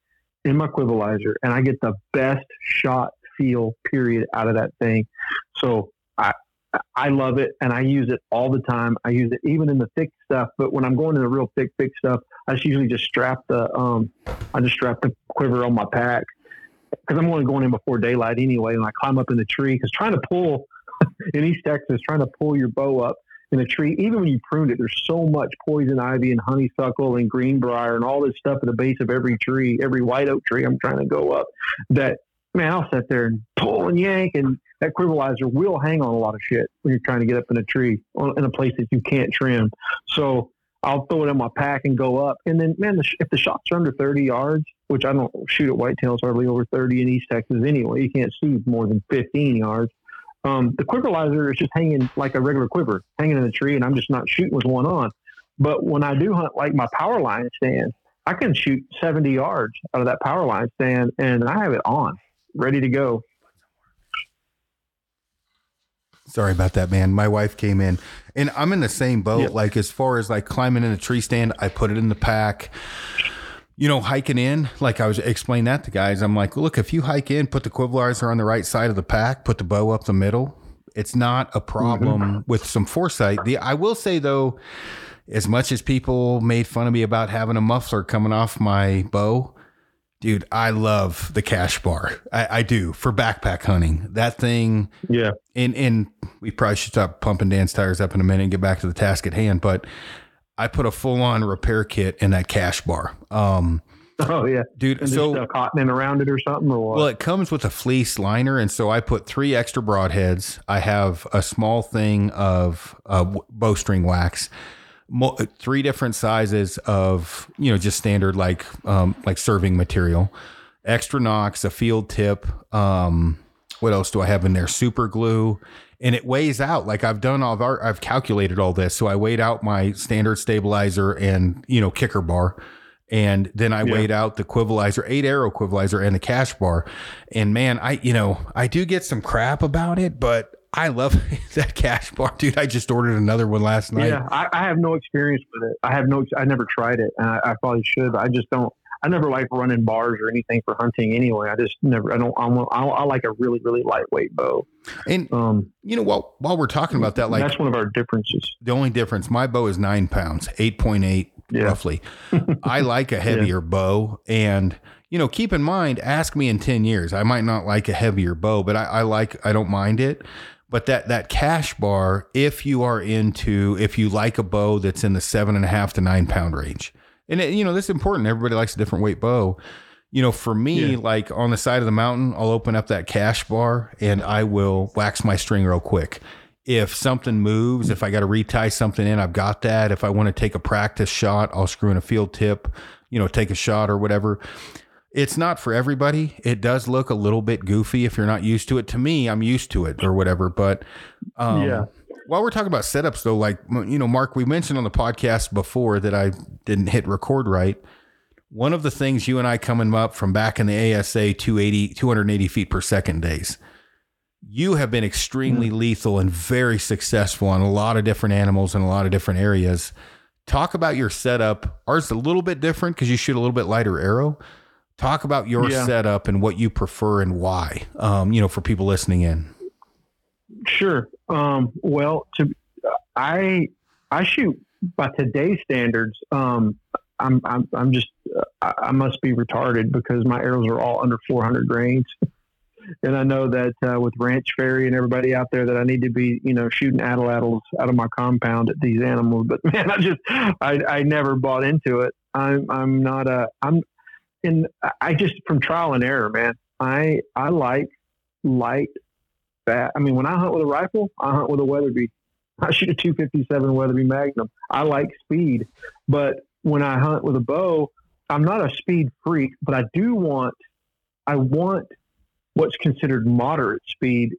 in my quivalizer, and I get the best shot feel period out of that thing. So I I love it, and I use it all the time. I use it even in the thick stuff. But when I'm going to the real thick, thick stuff, I just usually just strap the um, I just strap the quiver on my pack because I'm only going in before daylight anyway, and I climb up in the tree because trying to pull (laughs) in East Texas, trying to pull your bow up in a tree, even when you pruned it, there's so much poison ivy and honeysuckle and greenbrier and all this stuff at the base of every tree, every white oak tree I'm trying to go up. That man, I'll sit there and pull and yank, and that quiverizer will hang on a lot of shit when you're trying to get up in a tree in a place that you can't trim. So I'll throw it in my pack and go up. And then, man, the, sh- if the shots are under 30 yards, which I don't shoot at whitetails hardly over 30 in East Texas anyway, you can't see more than 15 yards. Um, the quivalizer is just hanging like a regular quiver, hanging in the tree, and I'm just not shooting with one on. But when I do hunt like my power line stand, I can shoot 70 yards out of that power line stand, and I have it on, ready to go. Sorry about that, man. My wife came in, and I'm in the same boat. Like as far as like climbing in a tree stand, I put it in the pack. You know, hiking in, like I was explaining that to guys. I'm like, look, if you hike in, put the quivalizer on the right side of the pack, put the bow up the middle. It's not a problem mm-hmm. with some foresight. The I will say though, as much as people made fun of me about having a muffler coming off my bow, Dude, I love the cache bar. I, I do for backpack hunting. That thing, Yeah. and and we probably should stop pumping Dan's tires up in a minute and get back to the task at hand. But I put a full on repair kit in that cache bar. Um, Oh yeah. dude, And so just uh, cottoning around it or something or what? well, it comes with a fleece liner, and so I put three extra broadheads. I have a small thing of uh, bowstring wax, mo- three different sizes of you know just standard like um, like serving material, extra nocks, a field tip. Um, what else do I have in there? Super glue. And it weighs out like I've done all. I've, I've calculated all this, so I weighed out my standard stabilizer and you know kicker bar, and then I Yeah. weighed out the equivalizer, eight arrow equivalizer, and the cache bar. And man, I you know I do get some crap about it, but I love (laughs) that cache bar, dude. I just ordered another one last night. yeah, I, I have no experience with it. I have no. I never tried it, and I, I probably should. But I just don't. I never like running bars or anything for hunting anyway. I just never. I don't. I, want, I, I like a really really lightweight bow. And Um, you know, while while we're talking about that, like that's one of our differences. the only difference, my bow is nine pounds, eight point eight Yeah. roughly. I (laughs) like a heavier bow, and you know, keep in mind, ask me in ten years, I might not like a heavier bow, but I, I like, I don't mind it. But that that cache bar, if you are into, if you like a bow that's in the seven and a half to nine pound range, and it, you know, this is important. Everybody likes a different weight bow. You know, for me, Yeah. like on the side of the mountain, I'll open up that cache bar and I will wax my string real quick. If something moves, if I got to retie something in, I've got that. If I want to take a practice shot, I'll screw in a field tip, you know, take a shot or whatever. It's not for everybody. It does look a little bit goofy if you're not used to it. To me, I'm used to it or whatever. But um, Yeah. while we're talking about setups, though, like you know, Mark, we mentioned on the podcast before that I didn't hit record right. One of the things you and I coming up from back in the ASA 280, 280 feet per second days, you have been extremely lethal and very successful on a lot of different animals in a lot of different areas. Talk about your setup. Ours is a little bit different because you shoot a little bit lighter arrow. Talk about your Yeah. setup and what you prefer and why. Um, you know, for people listening in. Sure. Um, well, to I I shoot by today's standards. Um, I'm I'm I'm just uh, I, I must be retarded because my arrows are all under 400 grains. And I know that uh, with Ranch Fairy and everybody out there that I need to be, you know, shooting atlatls out of my compound at these animals. But (laughs) man, I just, I, I never bought into it. I'm, I'm not a, I'm, and I just from trial and error, man. I, I like light that. I mean, when I hunt with a rifle, I hunt with a Weatherby. I shoot a 257 Weatherby Magnum. I like speed, but when I hunt with a bow, I'm not a speed freak, but I do want, I want what's considered moderate speed,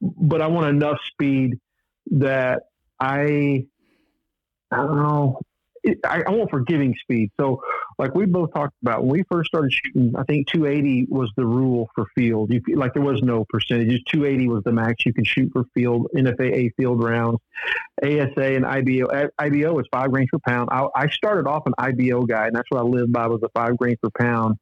but I want enough speed that I, I don't know, I, I want forgiving speed. So, like we both talked about when we first started shooting, I think 280 was the rule for field. You, like there was no percentages. 280 was the max you could shoot for field NFAA field rounds. ASA and IBO. IBO is five grains per pound. I, I started off an IBO guy, and that's what I lived by was a five grains per pound.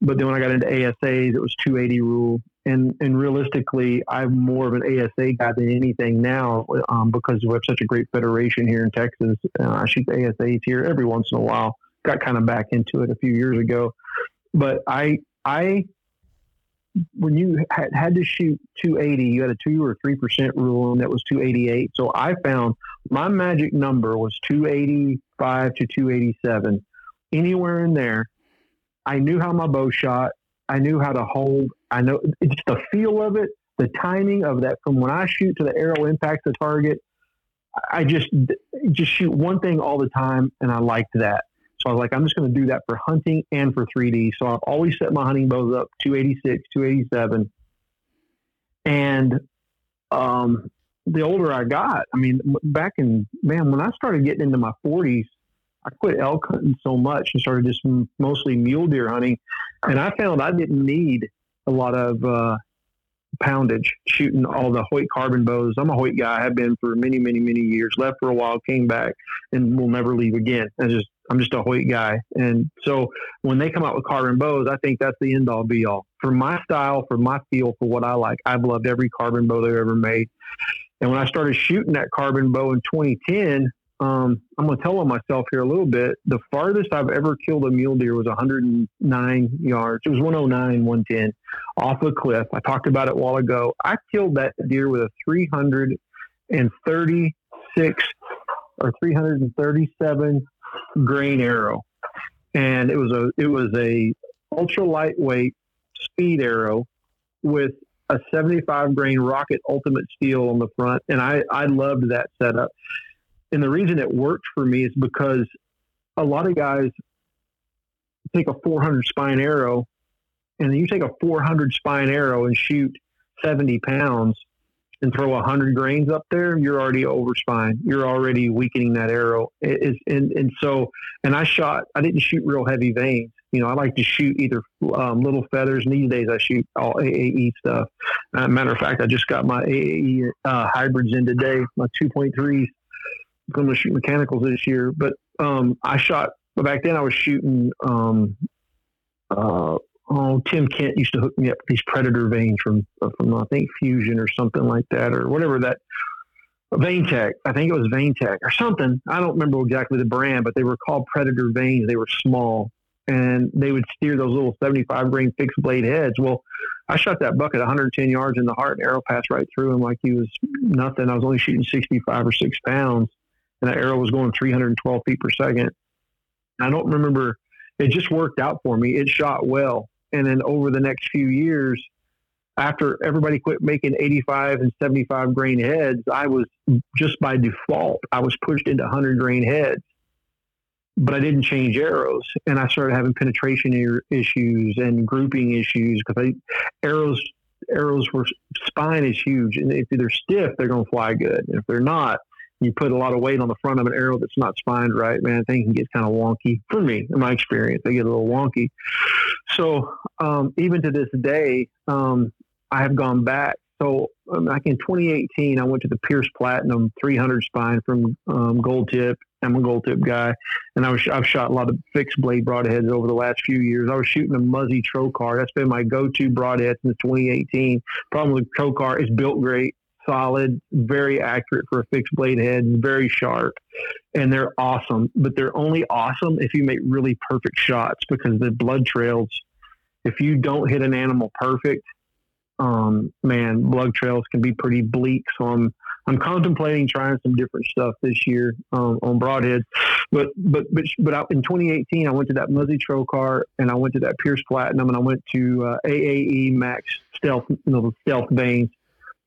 But then when I got into ASAs, it was 280 rule. And and realistically, I'm more of an ASA guy than anything now um, because we have such a great federation here in Texas. Uh, I shoot the ASAs here every once in a while. Got kind of back into it a few years ago, but I I when you had, had to shoot 280, you had a two or three percent rule, and that was 288. So I found my magic number was 285 to 287, anywhere in there. I knew how my bow shot. I knew how to hold. I know it's the feel of it, the timing of that from when I shoot to the arrow impacts the target. I just just shoot one thing all the time, and I liked that. So I was like, I'm just going to do that for hunting and for 3D. So I've always set my hunting bows up 286, 287. And um, the older I got, I mean, back in, man, when I started getting into my 40s, I quit elk hunting so much and started just mostly mule deer hunting. And I found I didn't need a lot of uh, poundage shooting all the Hoyt carbon bows. I'm a Hoyt guy. I have been for many, many, many years. Left for a while, came back, and will never leave again. I just I'm just a Hoyt guy. And so when they come out with carbon bows, I think that's the end all be all. For my style, for my feel, for what I like, I've loved every carbon bow they've ever made. And when I started shooting that carbon bow in 2010, um, I'm going to tell on myself here a little bit. The farthest I've ever killed a mule deer was 109 yards. It was 109, 110 off a cliff. I talked about it a while ago. I killed that deer with a 336 or 337 grain arrow, and it was a it was a ultra lightweight speed arrow with a 75 grain rocket ultimate steel on the front. And I, I loved that setup. And the reason it worked for me is because a lot of guys take a 400 spine arrow and you take a 400 spine arrow and shoot 70 pounds and throw a 100 grains up there, you're already over spine. You're already weakening that arrow. It is, and, and so, and I shot, I didn't shoot real heavy vanes. You know, I like to shoot either um, little feathers. And these days I shoot all AAE stuff. Uh, matter of fact, I just got my AAE uh, hybrids in today, my 2.3s I'm going to shoot mechanicals this year, but um, I shot. Back then, I was shooting. Um, uh, oh, Tim Kent used to hook me up with these Predator vanes from uh, from I think Fusion or something like that, or whatever that. Vane Tech, I think it was Vane Tech or something. I don't remember exactly the brand, but they were called Predator vanes. They were small, and they would steer those little 75 grain fixed blade heads. Well, I shot that buck at 110 yards in the heart, and arrow passed right through him like he was nothing. I was only shooting 65 or six pounds, and that arrow was going 312 feet per second. I don't remember. It just worked out for me. It shot well, and then over the next few years, after everybody quit making 85 and 75 grain heads, I was just by default I was pushed into 100 grain heads. But I didn't change arrows, and I started having penetration issues and grouping issues because arrows arrows were spine is huge, and if they're stiff, they're going to fly good. And if they're not, you put a lot of weight on the front of an arrow that's not spined right, man, things can get kind of wonky. For me, in my experience, they get a little wonky. So um, even to this day, um, I have gone back. So um, back in 2018, I went to the Pierce Platinum 300 spine from um, Gold Tip. I'm a Gold Tip guy, and I was I've shot a lot of fixed blade broadheads over the last few years. I was shooting a Muzzy Trocar. That's been my go-to broadhead since 2018. Problem with Trocar, it's built great solid, very accurate for a fixed blade head, very sharp, and they're awesome. But they're only awesome if you make really perfect shots because the blood trails. If you don't hit an animal perfect, um, man, blood trails can be pretty bleak. So I'm I'm contemplating trying some different stuff this year um, on broadheads. But but but but in 2018, I went to that Muzzy Trocar and I went to that Pierce Platinum and I went to uh, AAE Max Stealth, you know, the Stealth vanes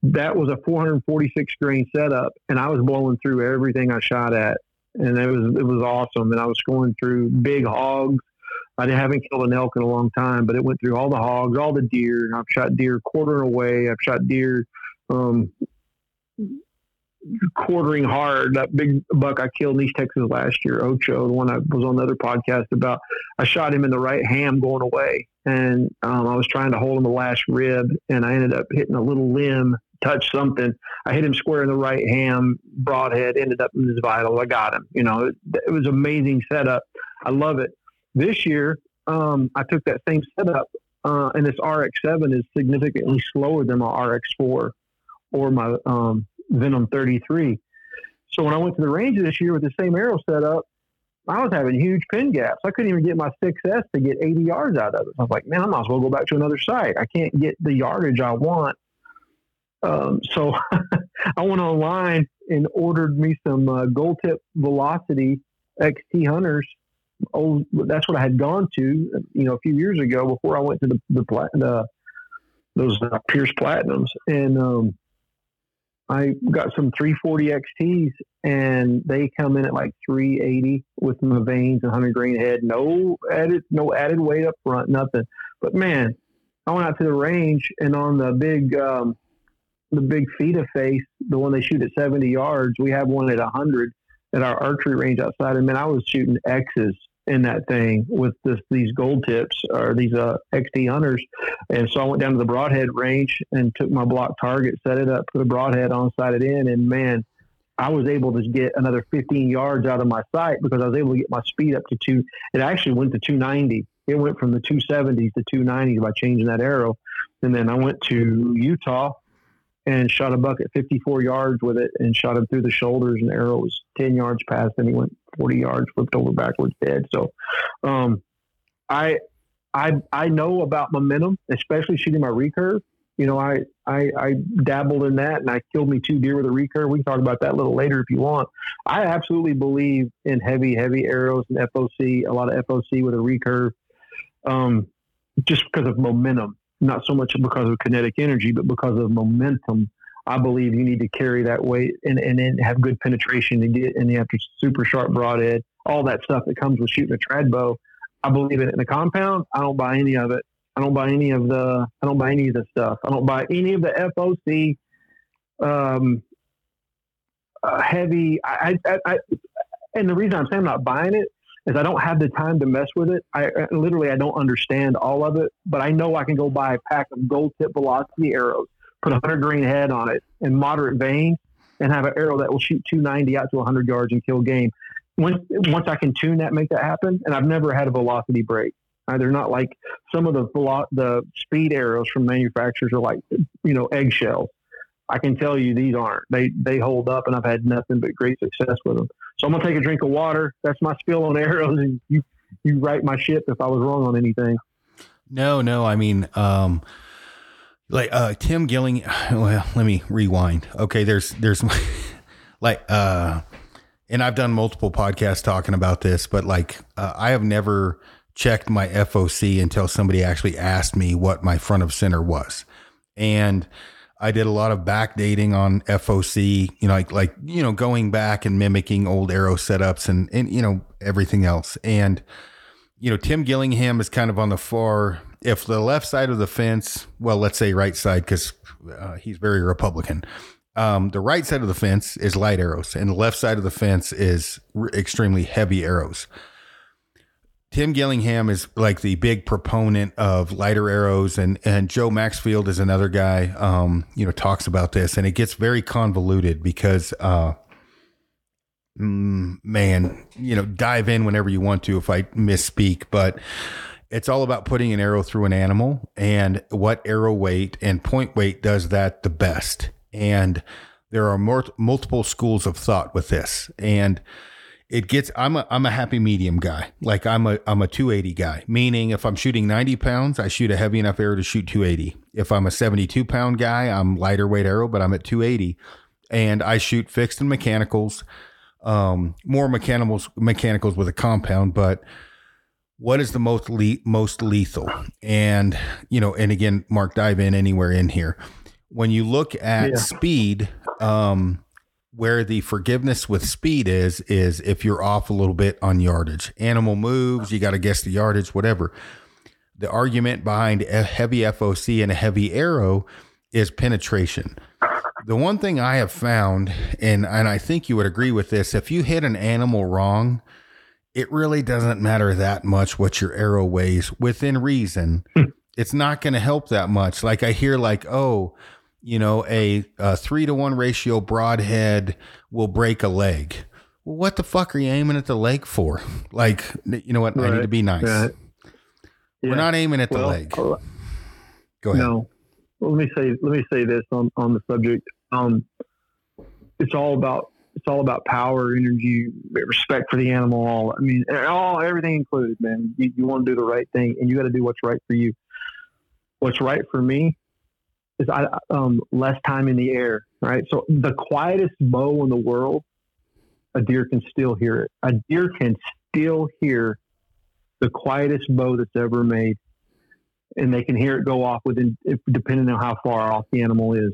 that was a 446 grain setup, and I was blowing through everything I shot at, and it was it was awesome. And I was going through big hogs. I haven't killed an elk in a long time, but it went through all the hogs, all the deer. I've shot deer quartering away. I've shot deer um, quartering hard. That big buck I killed in East Texas last year, Ocho, the one I was on the other podcast about. I shot him in the right ham going away, and um, I was trying to hold him the last rib, and I ended up hitting a little limb touch something. I hit him square in the right ham, broadhead, ended up in his vital. I got him. You know, it, it was amazing setup. I love it. This year, um, I took that same setup, uh, and this RX7 is significantly slower than my RX4 or my um, Venom 33. So when I went to the range this year with the same arrow setup, I was having huge pin gaps. I couldn't even get my 6S to get 80 yards out of it. I was like, man, I might as well go back to another sight. I can't get the yardage I want um, so (laughs) I went online and ordered me some uh, gold tip velocity XT hunters. Oh, that's what I had gone to, you know, a few years ago before I went to the the, the those uh, Pierce Platinums, and um, I got some 340 XTs, and they come in at like 380 with my vanes, and 100 grain head. No added, no added weight up front, nothing. But man, I went out to the range, and on the big um, the big FITA face, the one they shoot at 70 yards, we have one at 100 at our archery range outside. And man, I was shooting X's in that thing with this, these gold tips or these uh, XT hunters. And so I went down to the broadhead range and took my block target, set it up, put a broadhead on, sighted in, and man, I was able to get another 15 yards out of my sight because I was able to get my speed up to two. It actually went to 290. It went from the 270s to 290s by changing that arrow. And then I went to Utah and shot a buck at 54 yards with it and shot him through the shoulders and the arrow was 10 yards past and he went 40 yards, flipped over backwards dead. So, um, I, I, I know about momentum, especially shooting my recurve. You know, I, I, I dabbled in that and I killed me two deer with a recurve. We can talk about that a little later if you want. I absolutely believe in heavy, heavy arrows and FOC, a lot of FOC with a recurve. Um, just because of momentum, not so much because of kinetic energy, but because of momentum. I believe you need to carry that weight and, and then have good penetration to get, you have to super sharp broadhead, all that stuff that comes with shooting a trad bow. I believe in it in the compound. I don't buy any of it. I don't buy any of the, I don't buy any of the stuff. I don't buy any of the FOC, um, uh, heavy. I, I, I, and the reason I'm saying I'm not buying it is I don't have the time to mess with it. I literally I don't understand all of it, but I know I can go buy a pack of gold tip velocity arrows, put a hundred grain head on it, and moderate vane, and have an arrow that will shoot 290 out to 100 yards and kill game. Once once I can tune that, make that happen, and I've never had a velocity break. Uh, they're not like some of the velo- the speed arrows from manufacturers are like you know eggshells. I can tell you these aren't. They they hold up, and I've had nothing but great success with them. So I'm gonna take a drink of water. That's my spill on arrows, and you you right my ship if I was wrong on anything. No, no. I mean, um, like uh, Tim Gilling. (sighs) Well, let me rewind. Okay, there's there's (laughs) like uh, and I've done multiple podcasts talking about this, but like uh, I have never checked my FOC until somebody actually asked me what my front of center was, and I did a lot of backdating on FOC, you know, like like you know, going back and mimicking old arrow setups and and you know everything else. And you know, Tim Gillingham is kind of on the far. If the left side of the fence, well, let's say right side, because uh, he's very Republican. Um, the right side of the fence is light arrows, and the left side of the fence is extremely heavy arrows. Tim Gillingham is like the big proponent of lighter arrows, and and Joe Maxfield is another guy. Um, you know, talks about this, and it gets very convoluted because, uh, mm, man, you know, dive in whenever you want to if I misspeak, but it's all about putting an arrow through an animal and what arrow weight and point weight does that the best. And there are more, multiple schools of thought with this, and it gets I'm a I'm a happy medium guy. Like I'm a I'm a 280 guy. Meaning if I'm shooting 90 pounds, I shoot a heavy enough arrow to shoot 280. If I'm a 72 pound guy, I'm lighter weight arrow, but I'm at 280. And I shoot fixed and mechanicals, um, more mechanicals mechanicals with a compound, but what is the most le- most lethal? And you know, and again, Mark, dive in anywhere in here. When you look at Yeah. speed, um, where the forgiveness with speed is is if you're off a little bit on yardage. Animal moves you got to guess the yardage whatever. The argument behind a heavy foc and a heavy arrow is penetration. The one thing i have found and and i think you would agree with this if you hit an animal wrong it really doesn't matter that much what your arrow weighs. Within reason hmm. it's not going to help that much. Like i hear like oh you know, a, a three to one ratio broadhead will break a leg. Well, what the fuck are you aiming at the leg for? (laughs) Like, you know what? I need to be nice. right. We're not aiming at the Well, leg. uh, Go ahead. No. Let me say let me say this on, on the subject. Um, it's all about it's all about power, energy, respect for the animal. All I mean, all everything included, man. You, you want to do the right thing, and you got to do what's right for you. What's right for me is I um, less time in the air. Right. So the quietest bow in the world, a deer can still hear it. A deer can still hear the quietest bow that's ever made and they can hear it go off within, depending on how far off the animal is.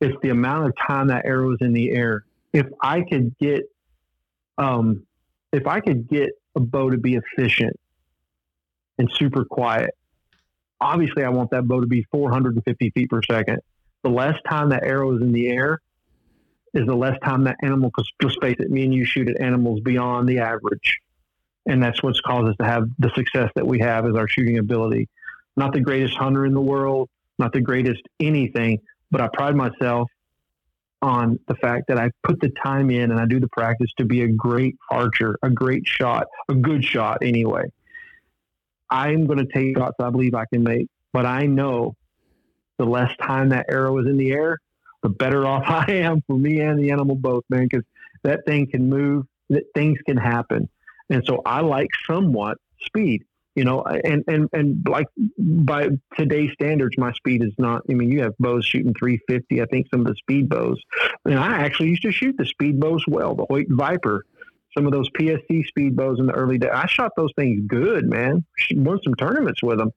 It's the amount of time that arrow is in the air. If I could get, um, if I could get a bow to be efficient and super quiet, obviously I want that bow to be 450 feet per second. The less time that arrow is in the air is the less time that animal, because let's face it, me and you shoot at animals beyond the average. And that's what's caused us to have the success that we have is our shooting ability not the greatest hunter in the world, not the greatest anything, but I pride myself on the fact that I put the time in and I do the practice to be a great archer, a great shot, a good shot anyway. I'm going to take shots I believe I can make, but I know the less time that arrow is in the air, the better (laughs) off I am for me and the animal both, man, because that thing can move, that things can happen. And so I like somewhat speed, you know, and, and, and like by today's standards, my speed is not, I mean, you have bows shooting 350. I think some of the speed bows, and I actually used to shoot the speed bows well, the Hoyt Viper, some of those PSC speed bows in the early days. I shot those things good, man. Won some tournaments with them.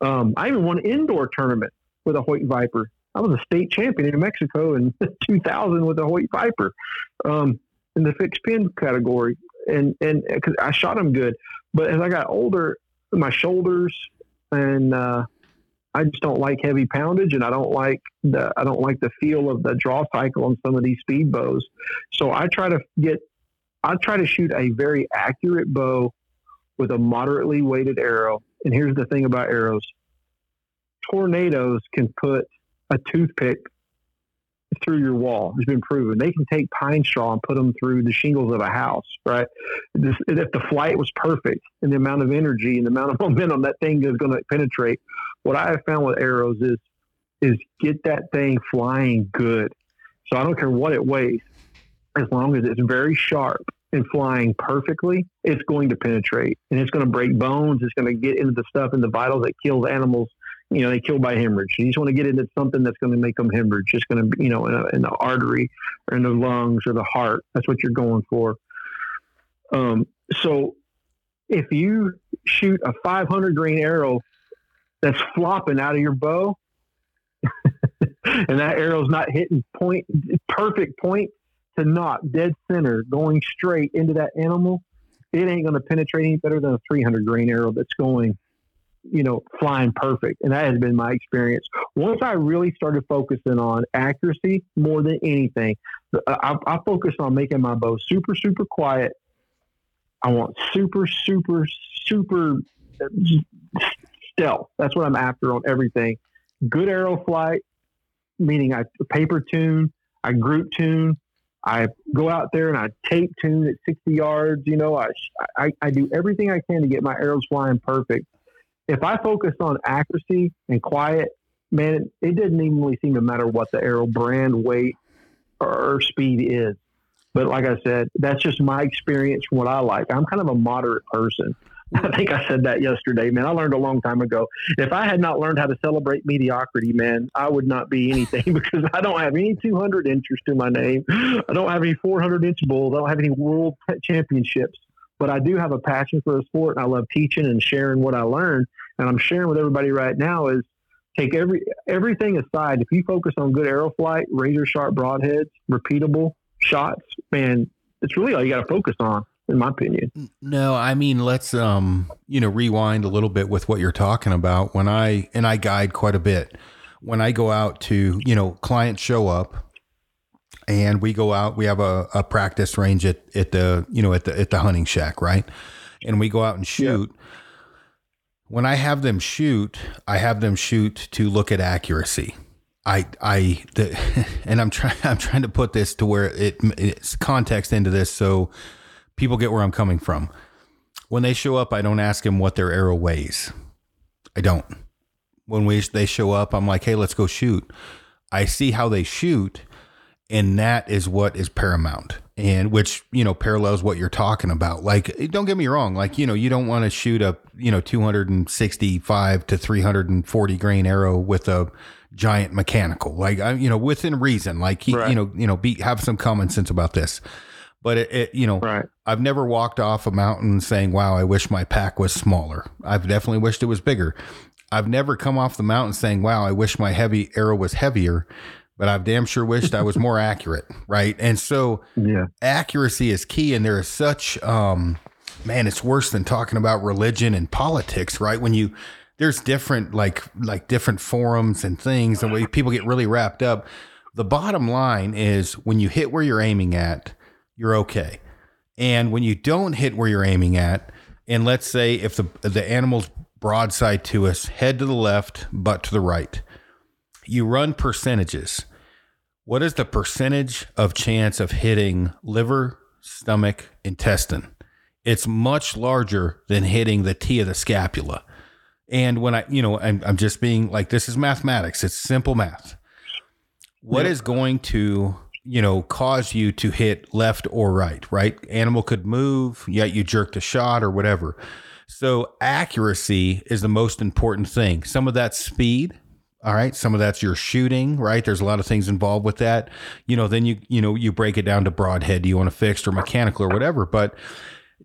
Um, I even won an indoor tournament with a Hoyt Viper. I was a state champion in Mexico in (laughs) 2000 with a Hoyt Viper um, in the fixed pin category, and and because I shot them good. But as I got older, my shoulders and uh, I just don't like heavy poundage, and I don't like the I don't like the feel of the draw cycle on some of these speed bows. So I try to get I try to shoot a very accurate bow with a moderately weighted arrow. And here's the thing about arrows tornadoes can put a toothpick through your wall. It's been proven. They can take pine straw and put them through the shingles of a house, right? This, if the flight was perfect and the amount of energy and the amount of (laughs) momentum that thing is going to penetrate, what I have found with arrows is is get that thing flying good. So I don't care what it weighs, as long as it's very sharp and flying perfectly, it's going to penetrate and it's going to break bones. It's going to get into the stuff in the vitals that kills animals you know, they kill by hemorrhage. You just want to get into something that's going to make them hemorrhage. It's going to you know, in, a, in, the artery or in the lungs or the heart. That's what you're going for. Um, so if you shoot a 500 grain arrow that's flopping out of your bow, (laughs) and that arrow's not hitting point, perfect point to nock dead center, going straight into that animal, it ain't going to penetrate any better than a 300 grain arrow that's going you know, flying perfect. And that has been my experience. Once I really started focusing on accuracy more than anything, I, I focused on making my bow super, super quiet. I want super, super, super stealth. That's what I'm after on everything. Good arrow flight, meaning I paper tune, I group tune, I go out there and I tape tune at 60 yards. You know, I, I, I do everything I can to get my arrows flying perfect if I focus on accuracy and quiet, man, it doesn't even really seem to matter what the arrow brand, weight, or speed is. But like I said, that's just my experience from what I like. I'm kind of a moderate person. (laughs) I think I said that yesterday, man. I learned a long time ago. If I had not learned how to celebrate mediocrity, man, I would not be anything (laughs) because I don't have any 200 inches to my name. I don't have any 400 inch bulls. I don't have any world championships but I do have a passion for the sport and I love teaching and sharing what I learned. And I'm sharing with everybody right now is take every everything aside. If you focus on good arrow flight, razor sharp broadheads, repeatable shots, man, it's really all you got to focus on in my opinion. No, I mean, let's um, you know, rewind a little bit with what you're talking about. When I and I guide quite a bit. When I go out to, you know, clients show up and we go out. We have a, a practice range at, at the you know at the at the hunting shack, right? And we go out and shoot. Yeah. When I have them shoot, I have them shoot to look at accuracy. I I the (laughs) and I'm trying (laughs) I'm trying to put this to where it it's context into this so people get where I'm coming from. When they show up, I don't ask them what their arrow weighs. I don't. When we they show up, I'm like, "Hey, let's go shoot." I see how they shoot and that is what is paramount and which you know parallels what you're talking about like don't get me wrong like you know you don't want to shoot a you know 265 to 340 grain arrow with a giant mechanical like I, you know within reason like right. you know you know be have some common sense about this but it, it you know right. i've never walked off a mountain saying wow i wish my pack was smaller i've definitely wished it was bigger i've never come off the mountain saying wow i wish my heavy arrow was heavier but I've damn sure wished I was more accurate, right? And so, yeah, accuracy is key. And there is such, um, man, it's worse than talking about religion and politics, right? When you there's different like like different forums and things, and where people get really wrapped up. The bottom line is when you hit where you're aiming at, you're okay. And when you don't hit where you're aiming at, and let's say if the the animal's broadside to us, head to the left, butt to the right you run percentages. What is the percentage of chance of hitting liver, stomach, intestine? It's much larger than hitting the T of the scapula. And when I, you know, I'm, I'm just being like, this is mathematics. It's simple math. What is going to you know cause you to hit left or right? Right, animal could move, yet you jerked a shot or whatever. So accuracy is the most important thing. Some of that speed. All right. Some of that's your shooting, right? There's a lot of things involved with that. You know, then you, you know, you break it down to broadhead. Do you want a fixed or mechanical or whatever? But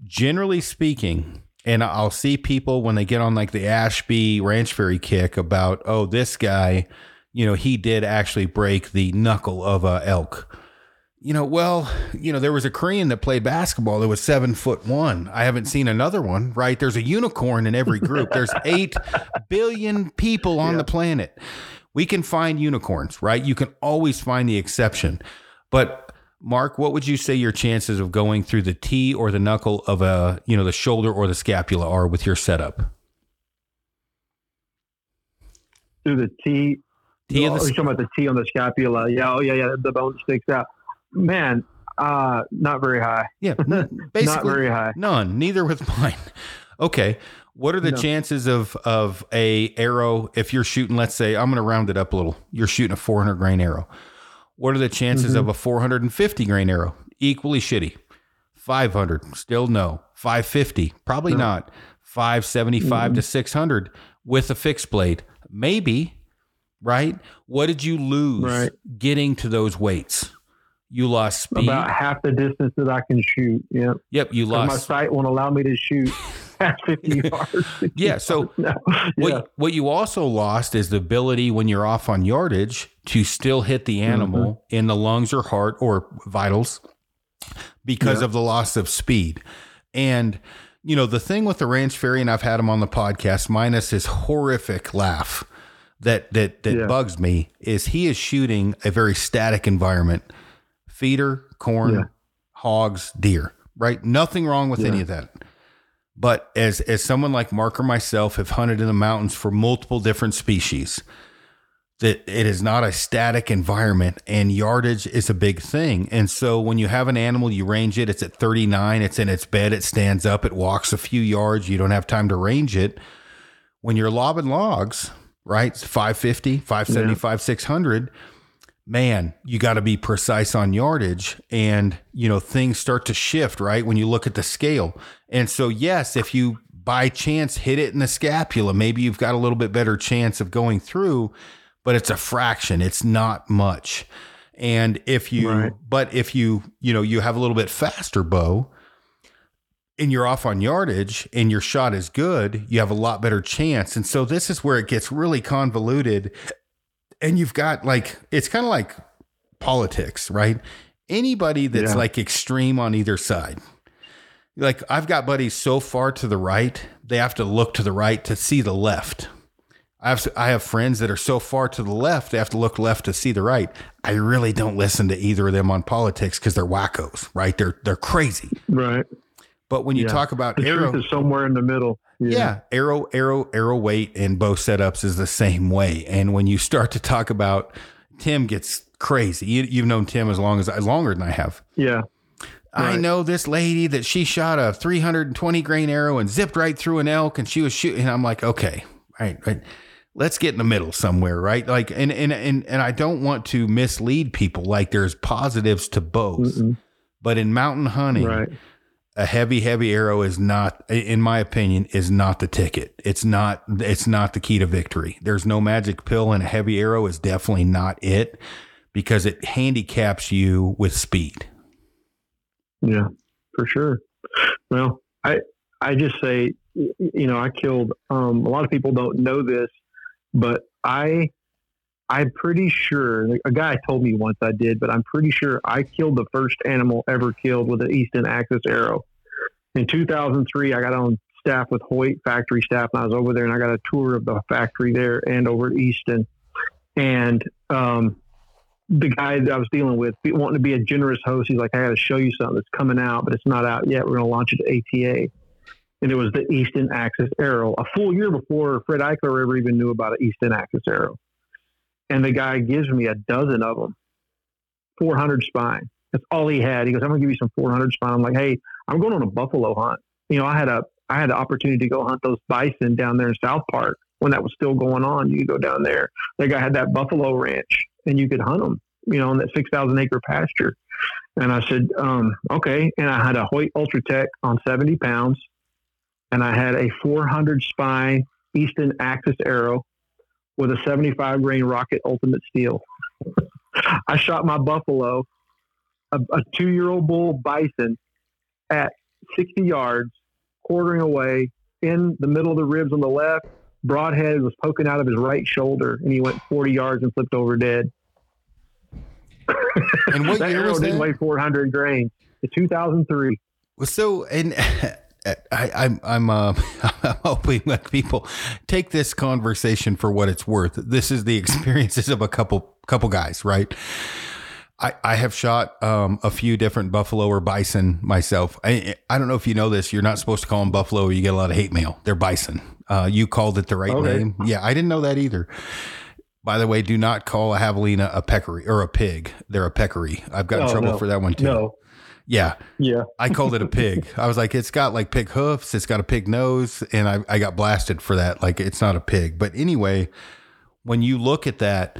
generally speaking, and I'll see people when they get on like the Ashby Ranch Fairy kick about, oh, this guy, you know, he did actually break the knuckle of a elk. You know, well, you know, there was a Korean that played basketball that was seven foot one. I haven't seen another one, right? There's a unicorn in every group. There's (laughs) eight billion people on yeah. the planet. We can find unicorns, right? You can always find the exception. But Mark, what would you say your chances of going through the T or the knuckle of a, you know, the shoulder or the scapula are with your setup? Through the T. T oh, the, you're talking about the T on the scapula. Yeah. Oh, yeah, yeah. The bone sticks out. Man, uh, not very high. Yeah. (laughs) Basically, not very high. None. Neither with (laughs) mine. Okay. What are the no. chances of of a arrow if you're shooting? Let's say I'm going to round it up a little. You're shooting a 400 grain arrow what are the chances mm-hmm. of a 450 grain arrow? Equally shitty. 500, still no. 550, probably no. not. 575 mm-hmm. to 600 with a fixed blade, maybe. Right? What did you lose right. getting to those weights? You lost speed. About half the distance that I can shoot. Yep. Yep. You lost. My sight won't allow me to shoot. (laughs) 50 (laughs) yards. yeah. So (laughs) no. yeah. what what you also lost is the ability when you're off on yardage to still hit the animal mm-hmm. in the lungs or heart or vitals because yeah. of the loss of speed. And you know, the thing with the ranch fairy, and I've had him on the podcast, minus his horrific laugh that that that yeah. bugs me, is he is shooting a very static environment. Feeder, corn, yeah. hogs, deer. Right? Nothing wrong with any of that. But as as someone like Mark or myself have hunted in the mountains for multiple different species, that it is not a static environment and yardage is a big thing. And so when you have an animal, you range it, it's at 39, it's in its bed, it stands up, it walks a few yards, you don't have time to range it. When you're lobbing logs, right? 550, 575, yeah. 600 man, you got to be precise on yardage and, you know, things start to shift, right? When you look at the scale. And so, yes, if you by chance hit it in the scapula, maybe you've got a little bit better chance of going through, but it's a fraction, it's not much. And if you, right. but if you, you know, you have a little bit faster bow, and you're off on yardage and your shot is good, you have a lot better chance. And so this is where it gets really convoluted and you've got like it's kind of like politics, right? Anybody that's yeah. like extreme on either side. Like I've got buddies so far to the right, they have to look to the right to see the left. I have I have friends that are so far to the left, they have to look left to see the right. I really don't listen to either of them on politics because they're wackos, right? They're they're crazy, right? But when you yeah. talk about the arrow, truth is somewhere in the middle. Yeah. yeah. arrow, arrow, arrow weight and bow setups is the same way. And when you start to talk about Tim gets crazy. You, have known Tim as long as longer than I have. Yeah. I know this lady that she shot a 320 grain arrow and zipped right through an elk and she was shooting. And I'm like, okay, right, right. Let's get in the middle somewhere, right? Like, and and and and I don't want to mislead people. Like, there's positives to both, Mm-mm. but in mountain hunting, right a heavy heavy arrow is not in my opinion is not the ticket. It's not it's not the key to victory. There's no magic pill and a heavy arrow is definitely not it because it handicaps you with speed. Yeah for sure. Well i i just say you know i killed um, a lot of people don't know this but i i'm pretty sure a guy told me once i did but i'm pretty sure i killed the first animal ever killed with an easton axis arrow in 2003, I got on staff with Hoyt factory staff, and I was over there, and I got a tour of the factory there and over at Easton. And um, the guy that I was dealing with, wanting to be a generous host, he's like, "I got to show you something that's coming out, but it's not out yet. We're going to launch it to ATA." And it was the Easton Axis Arrow, a full year before Fred Eichler ever even knew about an Easton Axis Arrow. And the guy gives me a dozen of them, 400 spine. That's all he had. He goes, I'm gonna give you some 400 spine. I'm like, hey, I'm going on a buffalo hunt. You know, I had a I had the opportunity to go hunt those bison down there in South Park when that was still going on. You could go down there. That guy had that buffalo ranch, and you could hunt them. you know, in that 6,000 acre pasture. And I said, um, okay. And I had a Hoyt UltraTec on 70 pounds and I had a 400 spine Easton Axis arrow with a 75 grain rocket ultimate steel. (laughs) I shot my buffalo, a, a two year old bull bison at 60 yards, quartering away in the middle of the ribs on the left. Broadhead was poking out of his right shoulder, and he went 40 yards and flipped over dead. And what (laughs) that year arrow was didn't that? weigh 400 grains. It's 2003. So, and (laughs) I, I'm I'm uh, (laughs) I'm hoping that people take this conversation for what it's worth. This is the experiences of a couple couple guys, right? I, I have shot um, a few different buffalo or bison myself. I I don't know if you know this. You're not supposed to call them buffalo. Or you get a lot of hate mail. They're bison. Uh, you called it the right Okay. name. Yeah, I didn't know that either. By the way, do not call a javelina a peccary or a pig. They're a peccary. I've got in Oh, trouble no. for that one too. No. Yeah. Yeah. I called it a pig. (laughs) I was like, it's got like pig hoofs, it's got a pig nose, and I, I got blasted for that. Like, it's not a pig. But anyway, when you look at that,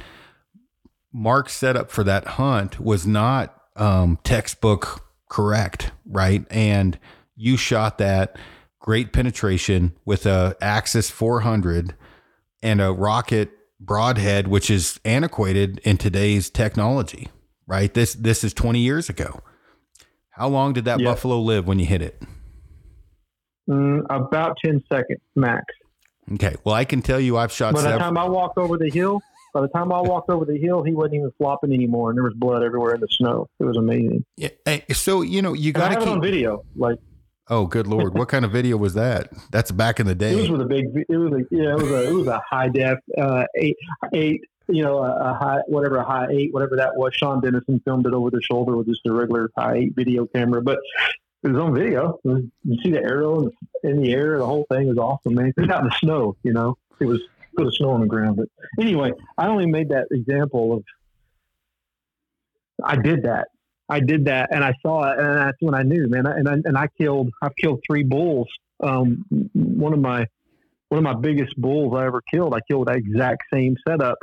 Mark's setup for that hunt was not um, textbook correct, right? And you shot that great penetration with a Axis 400 and a rocket broadhead, which is antiquated in today's technology, right? This this is 20 years ago. How long did that Yeah. buffalo live when you hit it? Mm, about 10 seconds max. Okay. Well, I can tell you I've shot By the several. time I walked over the hill, by the time I walked over the hill, he wasn't even flopping anymore, and there was blood everywhere in the snow. It was amazing. Yeah, hey, So, you know, you got to it on video. Like Oh, good Lord. What kind of video was that? That's back in the day. it was with a big. It was a yeah. It was a it was a high def uh, eight eight. You know, a, a high whatever a high eight whatever that was. Sean Dennison filmed it over the shoulder with just a regular high eight video camera, but. It was on video. Was- you see the arrow in the air. The whole thing was awesome, man. It was out in the snow. You know, it was it was snow on the ground. But anyway, I only made that example of. I did that. I did that, and I saw it, and that's when I knew, man. And I, and I killed. I've killed three bulls. Um, one of my one of my biggest bulls I ever killed. I killed that exact same setup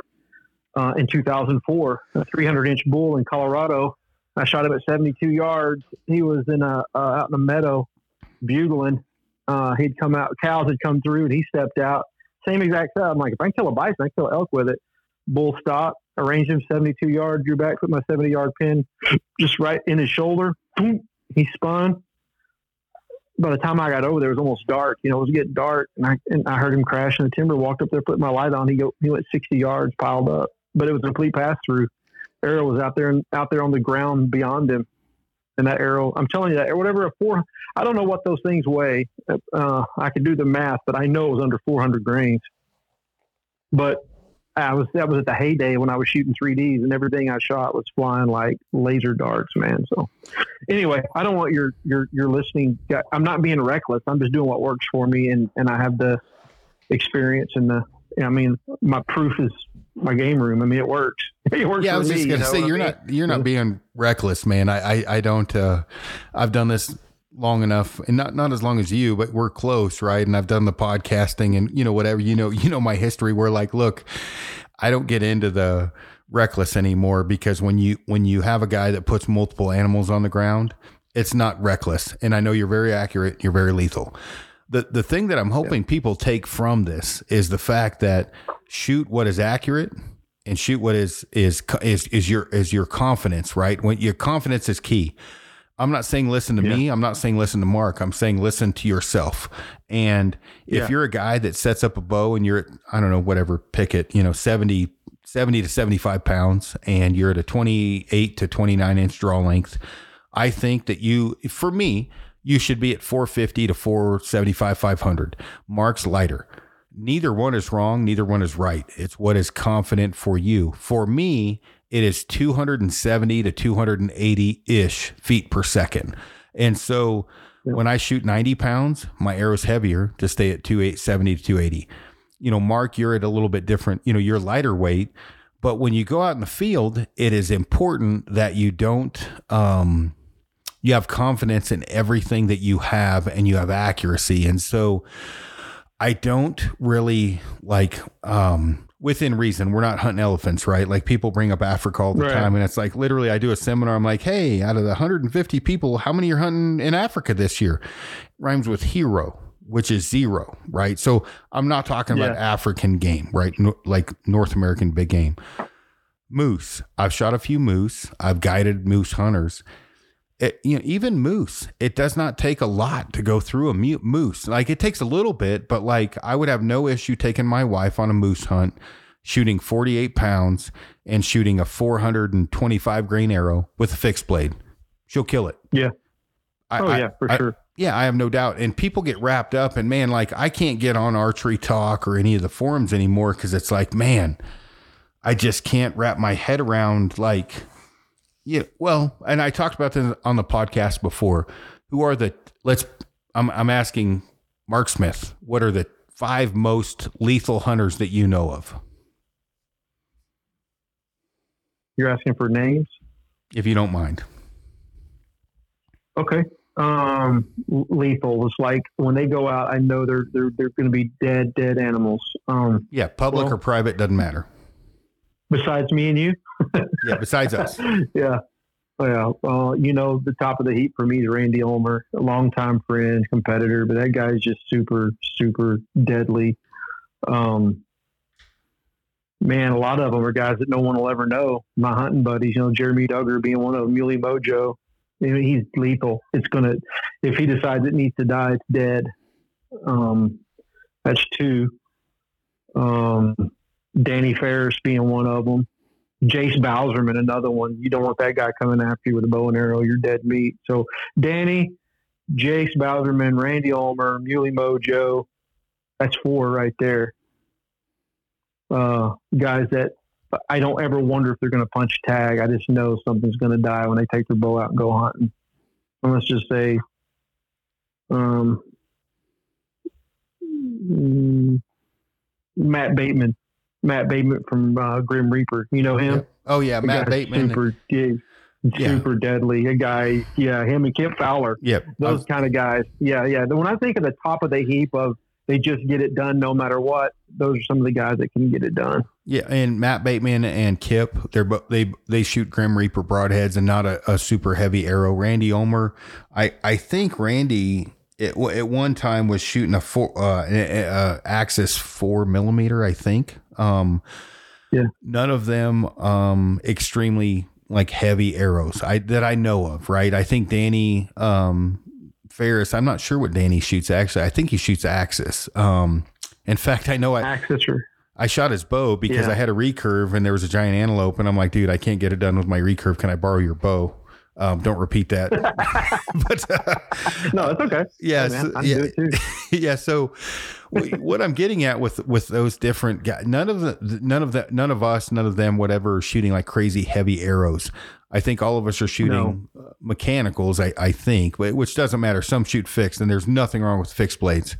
uh, in 2004, a 300 inch bull in Colorado. I shot him at 72 yards. He was in a uh, out in a meadow bugling. Uh, he'd come out. Cows had come through, and he stepped out. Same exact setup. I'm like, if I can kill a bison, I can kill elk with it. Bull stopped, arranged him 72 yards, drew back, put my 70 yard pin just right in his shoulder. He spun. By the time I got over there, it was almost dark. You know, it was getting dark, and I and I heard him crash in the timber. Walked up there, put my light on. He go, he went 60 yards, piled up, but it was a complete pass through. Arrow was out there and out there on the ground beyond him, and that arrow. I'm telling you that, or whatever a four. I don't know what those things weigh. Uh, I could do the math, but I know it was under 400 grains. But I was that was at the heyday when I was shooting 3ds, and everything I shot was flying like laser darts, man. So anyway, I don't want your your your listening. I'm not being reckless. I'm just doing what works for me, and and I have the experience and the. I mean, my proof is my game room. I mean, it works. (laughs) It works Yeah, I was me. just you gonna know say what I you're mean? not you're not being reckless, man. I I, I don't. Uh, I've done this long enough, and not not as long as you, but we're close, right? And I've done the podcasting, and you know whatever. You know (laughs) you know my history. Where like, look, I don't get into the reckless anymore because when you when you have a guy that puts multiple animals on the ground, it's not reckless. And I know you're very accurate. You're very lethal. The the thing that I'm hoping people take from this is the fact that shoot what is accurate and shoot what is is is is your is your confidence, right? When your confidence is key. I'm not saying listen to me. I'm not saying listen to Mark. I'm saying listen to yourself. And if Yeah. you're a guy that sets up a bow and you're at, I don't know, whatever, pick it, you know, 70, 70 to 75 pounds and you're at a 28 to 29 inch draw length, I think that you, for me, you should be at 450 to 475, 500. Mark's lighter. Neither one is wrong. Neither one is right. It's what is confident for you. For me, it is 270 to 280 ish feet per second. And so when I shoot 90 pounds, my arrow's heavier to stay at 270 to 280. You know, Mark, you're at a little bit different, you know, you're lighter weight. But when you go out in the field, it is important that you don't, um, you have confidence in everything that you have and you have accuracy. And so I don't really like um, within reason. We're not hunting elephants, right? Like people bring up Africa all the Right. time, and it's like literally, I do a seminar. I'm like, hey, out of the 150 people, how many are hunting in Africa this year? Rhymes with hero, which is zero, right? So I'm not talking about African game, right? No, like North American big game. Moose. I've shot a few moose. I've guided moose hunters. It, you know, even moose, it does not take a lot to go through a mu- moose. Like it takes a little bit, but like I would have no issue taking my wife on a moose hunt, shooting 48 pounds and shooting a 425 grain arrow with a fixed blade. She'll kill it. Yeah. I, Oh I- yeah, for I- sure. yeah, I have no doubt. And people get wrapped up, and man, like I can't get on archery talk or any of the forums anymore because it's like, man, I just can't wrap my head around like, yeah. Well, and I talked about this on the podcast before. Who are the? Let's. I'm I'm asking Mark Smith. What are the five most lethal hunters that you know of? You're asking for names. If you don't mind. Okay. Um, lethal was like when they go out. I know they're they're they're going to be dead dead animals. Um, Yeah, public Well- or private doesn't matter. Besides me and you. (laughs) Yeah, besides us. (laughs) yeah. Yeah. Well, you know, the top of the heap for me is Randy Ulmer, a longtime friend, competitor, but that guy's just super, super deadly. Um, man, a lot of them are guys that no one will ever know. My hunting buddies, you know, Jeremy Duggar being one of them, Muley Mojo. You know, he's lethal. It's gonna if he decides it needs to die, it's dead. Um, that's two. Um, Danny Ferris being one of them. Jace Bauserman, another one. You don't want that guy coming after you with a bow and arrow. You're dead meat. So Danny, Jace Bauserman, Randy Ulmer, Muley Mojo. That's four right there. Uh, guys that I don't ever wonder if they're going to punch tag. I just know something's going to die when they take their bow out and go hunting. And let's just say, um, mm, Matt Bateman, Matt Bateman from uh, Grim Reaper. You know him? Oh yeah, The Matt Bateman. super, yeah, Yeah. super deadly. A guy, yeah, him and Kip Fowler, Yep. those kind of guys. Yeah, yeah. When I think of the top of the heap of they just get it done no matter what, those are some of the guys that can get it done. Yeah, and Matt Bateman and Kip, they're they they shoot Grim Reaper broadheads and not a, a super heavy arrow. Randy Ulmer, I I think Randy it, at one time was shooting a four uh, a, a Axis four millimeter. I think. Um, Yeah. None of them um extremely like heavy arrows I that I know of. Right. I think Danny um Ferris. I'm not sure what Danny shoots. Actually, I think he shoots Axis. Um. In fact, I know I, Axis or I shot his bow because Yeah. I had a recurve and there was a giant antelope, and I'm like, dude, I can't get it done with my recurve. Can I borrow your bow? Um, don't repeat that. (laughs) (laughs) but uh, no, it's okay. yeah, Hey, man, yeah, do it too. (laughs) yeah. So what I'm getting at with with those different guys, none of the none of the none of us, none of them, whatever, are shooting like crazy heavy arrows. I think all of us are shooting uh, mechanicals. I I think, but which doesn't matter. Some shoot fixed, and there's nothing wrong with fixed blades.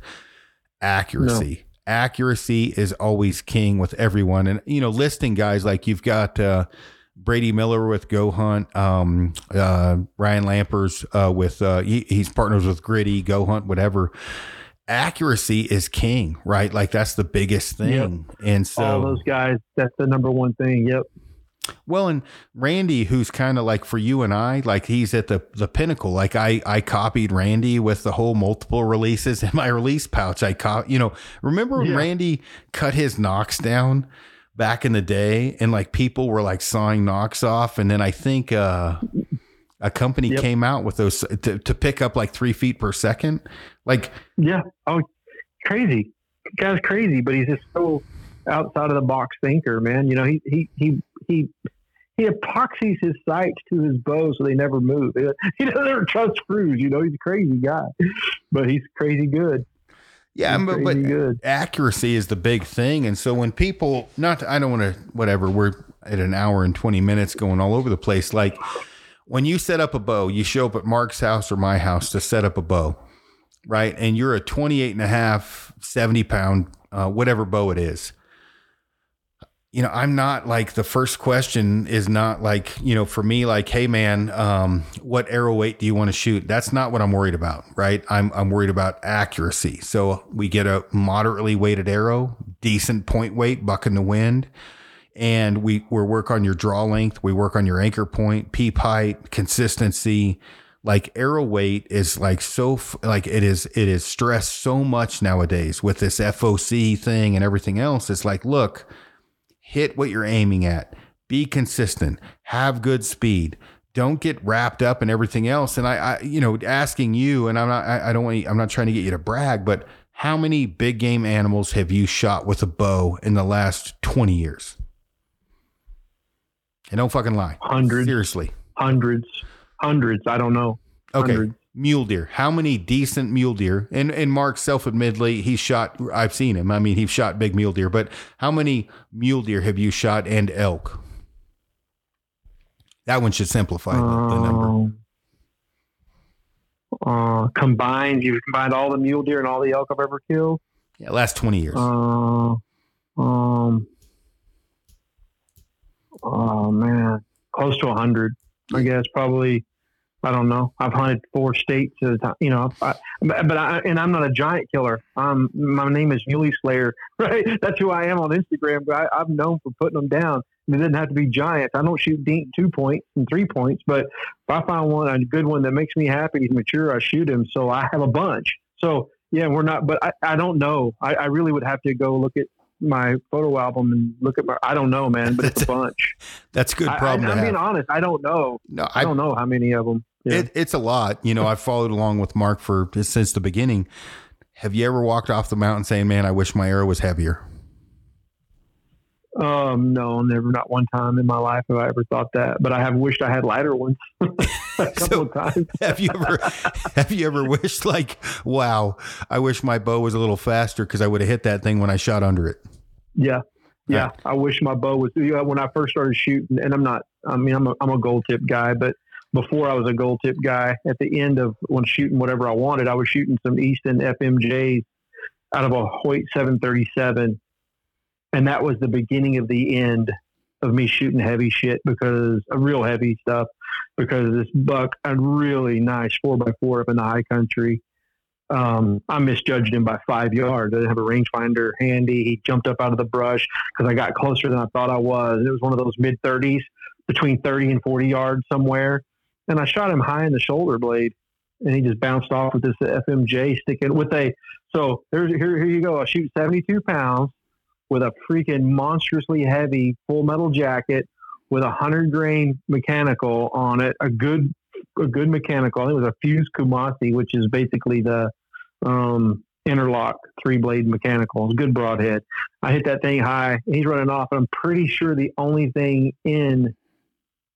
Accuracy. Accuracy is always king with everyone, and you know, listing guys like you've got. uh Brady Miller with Go Hunt, um, uh, Ryan Lampers uh, with uh, he, he's partners with Gritty, Go Hunt, whatever. Accuracy is king, right? Like that's the biggest thing. And so, All those guys, that's the number one thing. Yep. well, and Randy, who's kind of like for you and I, like he's at the the pinnacle. Like I I copied Randy with the whole multiple releases in my (laughs) release pouch. I caught, you know, remember when Yeah. Randy cut his nocks down back in the day, and like people were like sawing nocks off, and then I think uh a company Yep. came out with those to, to pick up like three feet per second. Like Yeah. Oh, crazy. Guy's crazy, but he's just so outside of the box thinker, man. You know, he he he he he epoxies his sights to his bow so they never move. (laughs) He doesn't trust screws. You know, he's a crazy guy, but he's crazy good. Yeah, but, but good. accuracy is the big thing. And so when people, not, I don't want to, whatever, we're at an hour and 20 minutes going all over the place. Like when you set up a bow, you show up at Mark's house or my house to set up a bow, right? And you're a 28 and a half, 70 pound, uh, whatever bow it is. You know, I'm not like the first question is not like, you know, for me, like, hey man, um, what arrow weight do you want to shoot? That's not what I'm worried about, right? I'm I'm worried about accuracy. So we get a moderately weighted arrow, decent point weight, buck in the wind, and we we work on your draw length, we work on your anchor point, peep height, consistency. Like arrow weight is like so like it is it is stressed so much nowadays with this FOC thing and everything else. It's like, look hit what you're aiming at, be consistent, have good speed. Don't get wrapped up in everything else. And I, I you know, asking you, and I'm not, I, I don't want, I'm not trying to get you to brag, but how many big game animals have you shot with a bow in the last 20 years? And don't fucking lie. Hundreds. Seriously. Hundreds. Hundreds. I don't know. Okay. Hundreds mule deer. How many decent mule deer? And and Mark self-admittedly, he shot. I've seen him. I mean, he's shot big mule deer. But how many mule deer have you shot and elk? That one should simplify the, the number. Uh, combined, you've combined all the mule deer and all the elk I've ever killed. Yeah, last twenty years. Uh, um. Oh man, close to a hundred. I guess probably I don't know. I've hunted four states at a time, you know, I, but I, and I'm not a giant killer. Um, my name is Muley Slayer, (laughs) right? That's who I am on Instagram. But I, am known for putting them down. And it doesn't have to be giants. I don't shoot deep two points and three points, but if I find one, a good one that makes me happy, he's mature, I shoot him. So I have a bunch. So yeah, we're not, but I, I don't know. I, I really would have to go look at my photo album and look at my. I don't know, man, but it's a (laughs) bunch. That's a good problem. I, am being honest. I don't know. No, I, I, don't know how many of them. Yeah. It, it's a lot. You know, I've followed along with Mark for since the beginning. Have you ever walked off the mountain saying, "Man, I wish my arrow was heavier"? Um, no, never. Not one time in my life have I ever thought that. But I have wished I had lighter ones (laughs) a couple so, of times. (laughs) have you ever (laughs) have you ever wished like, wow, I wish my bow was a little faster because I would have hit that thing when I shot under it? Yeah, yeah. Right. I wish my bow was. You know, when I first started shooting, and I'm not. I mean, I'm a I'm a gold tip guy, but before I was a gold tip guy. At the end of when shooting whatever I wanted, I was shooting some Easton FMJs out of a Hoyt 737, and that was the beginning of the end of me shooting heavy shit because a real heavy stuff because this buck a really nice four by four up in the high country. Um, I misjudged him by five yards. I didn't have a rangefinder handy. He jumped up out of the brush because I got closer than I thought I was. It was one of those mid 30s, between 30 and 40 yards somewhere and I shot him high in the shoulder blade, and he just bounced off with this FMJ sticking with a. So here here you go. I shoot 72 pounds with a freaking monstrously heavy full metal jacket with a hundred grain mechanical on it, a good a good mechanical. I think it was a fused Kumasi, which is basically the um, interlock three blade mechanical. Good broadhead. I hit that thing high. And he's running off, and I'm pretty sure the only thing in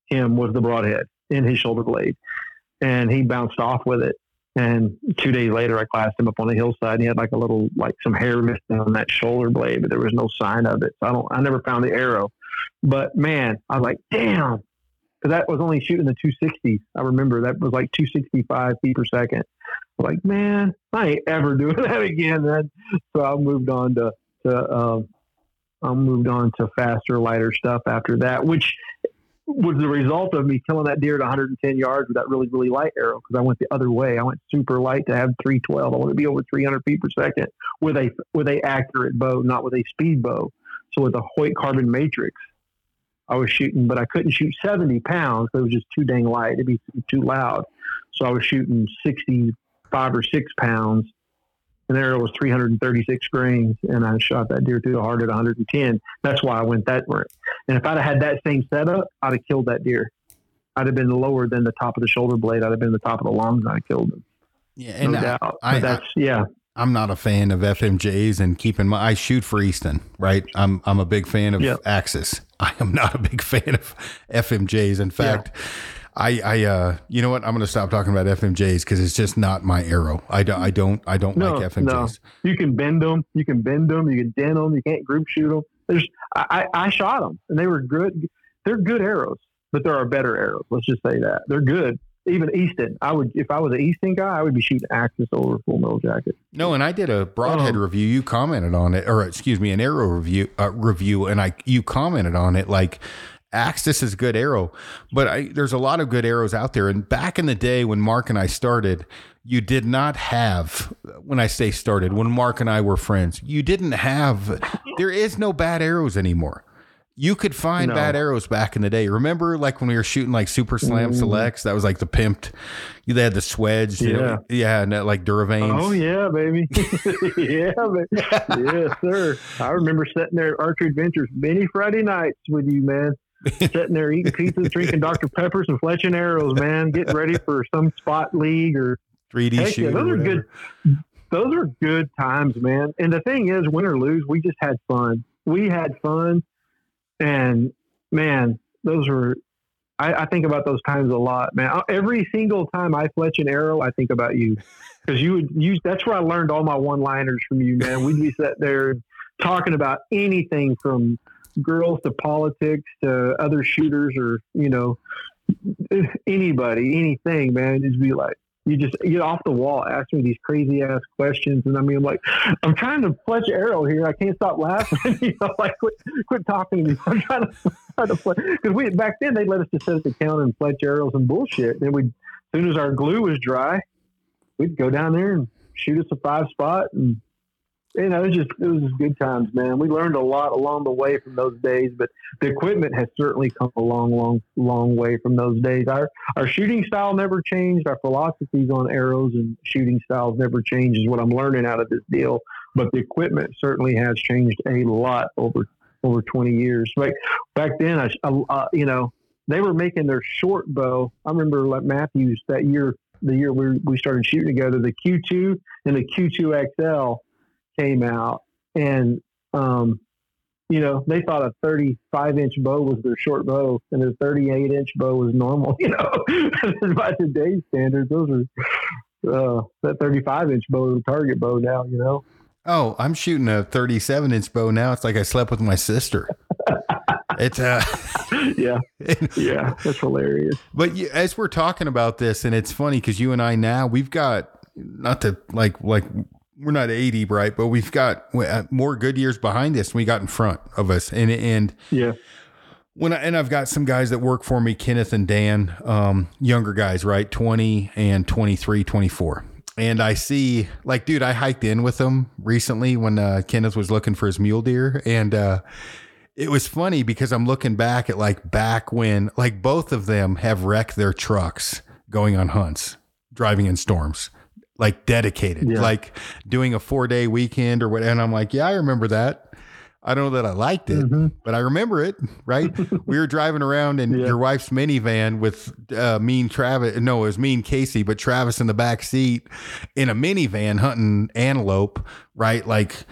him was the broadhead in his shoulder blade, and he bounced off with it. And two days later, I classed him up on the hillside. And he had like a little, like some hair missing on that shoulder blade, but there was no sign of it. So I don't, I never found the arrow. But man, I was like, damn, because that was only shooting the 260s. I remember that was like 265 feet per second. Like, man, I ain't ever (laughs) doing that again. So I moved on to to um, I moved on to faster, lighter stuff after that, which was the result of me killing that deer at 110 yards with that really, really light arrow because I went the other way. I went super light to have 312. I want to be over 300 feet per second with a with a accurate bow, not with a speed bow. So with a Hoyt Carbon Matrix, I was shooting, but I couldn't shoot 70 pounds it was just too dang light. It'd be too loud. So I was shooting 65 or six pounds and there it was 336 grains, and I shot that deer through the heart at 110. That's why I went that way. And if I'd have had that same setup, I'd have killed that deer. I'd have been lower than the top of the shoulder blade. I'd have been the top of the lungs. And I'd have killed him. Yeah, and no doubt. I, but that's yeah. I'm not a fan of FMJs and keeping my I shoot for Easton, right? I'm I'm a big fan of yep. Axis. (laughs) I am not a big fan of FMJs. In fact, yeah. I, I, uh, you know what? I'm going to stop talking about FMJs because it's just not my arrow. I don't, I don't, I don't no, like FMJs. No. You can bend them, you can bend them, you can dent them, you can't group shoot them. There's, I, I shot them and they were good. They're good arrows, but there are better arrows. Let's just say that they're good. even Easton. I would if I was an Easton guy, I would be shooting Axis over full metal jacket. No, and I did a broadhead Um, review. You commented on it, or excuse me, an arrow review uh, review, and I you commented on it like. Axis is good arrow, but I, there's a lot of good arrows out there. And back in the day when Mark and I started, you did not have, when I say started, when Mark and I were friends, you didn't have, there is no bad arrows anymore. You could find No. bad arrows back in the day. Remember, like when we were shooting like Super Slam Mm. Selects, that was like the pimped. They had the swedge, you know, yeah, and that, like Duravanes. Oh yeah, baby. (laughs) yeah, baby. (laughs) yes, sir. I remember sitting there at Archery Adventures many Friday nights with you, man. Sitting there eating pizzas, drinking Dr. Peppers, and fletching arrows, man. Getting ready for some spot league or 3D Heck shoot. yeah, those are good. Those are good times, man. And the thing is, win or lose, we just had fun. We had fun, and man, those were. I, I think about those times a lot, man. Every single time I fletch an arrow, I think about you because you would use. That's where I learned all my one-liners from you, man. We'd be sitting there talking about anything from girls to politics to other shooters or you know anybody, anything, man. Just be like, you just get off the wall, ask me these crazy ass questions, and I mean, I'm like, I'm trying to fletch arrow here. I can't stop laughing. (laughs) you know, like quit, quit talking to me. I'm trying to, (laughs) because we back then they let us just sit at the counter and fletch arrows and bullshit. Then we, as soon as our glue was dry, we'd go down there and shoot us a five spot and. You know, it was just it was just good times, man. We learned a lot along the way from those days, but the equipment has certainly come a long, long, long way from those days. Our our shooting style never changed. Our philosophies on arrows and shooting styles never changed. Is what I'm learning out of this deal. But the equipment certainly has changed a lot over over 20 years. Like back then, I, uh, you know, they were making their short bow. I remember like Mathews that year, the year we we started shooting together. The Q2 and the Q2 XL came out, and um, you know, they thought a 35 inch bow was their short bow and a 38 inch bow was normal, (laughs) you know, (laughs) by today's standards, those are, uh, that 35 inch bow is a target bow now, you know? Oh, I'm shooting a 37 inch bow now. It's like I slept with my sister. it's uh, (laughs) yeah. Yeah. That's hilarious. but as we're talking about this, and it's funny because you and I now we've got not to like like we're not 80 right, but we've got uh, more good years behind us. than We got in front of us, and and Yeah. when I, and I've got some guys that work for me, Kenneth and Dan, um, younger guys, right? 20 and 23, 24. And I see like, dude, I hiked in with them recently when, uh, Kenneth was looking for his mule deer. And, uh, it was funny because I'm looking back at like back when like both of them have wrecked their trucks going on hunts, driving in storms, like dedicated, Yeah. like doing a four day weekend or what. And I'm like, yeah, I remember that. I don't know that I liked it, Mhm. but I remember it, right? (laughs) we were driving around in Yeah. your wife's minivan with uh, mean Travis. No, it was mean Casey, but Travis in the back seat in a minivan hunting antelope, right? Like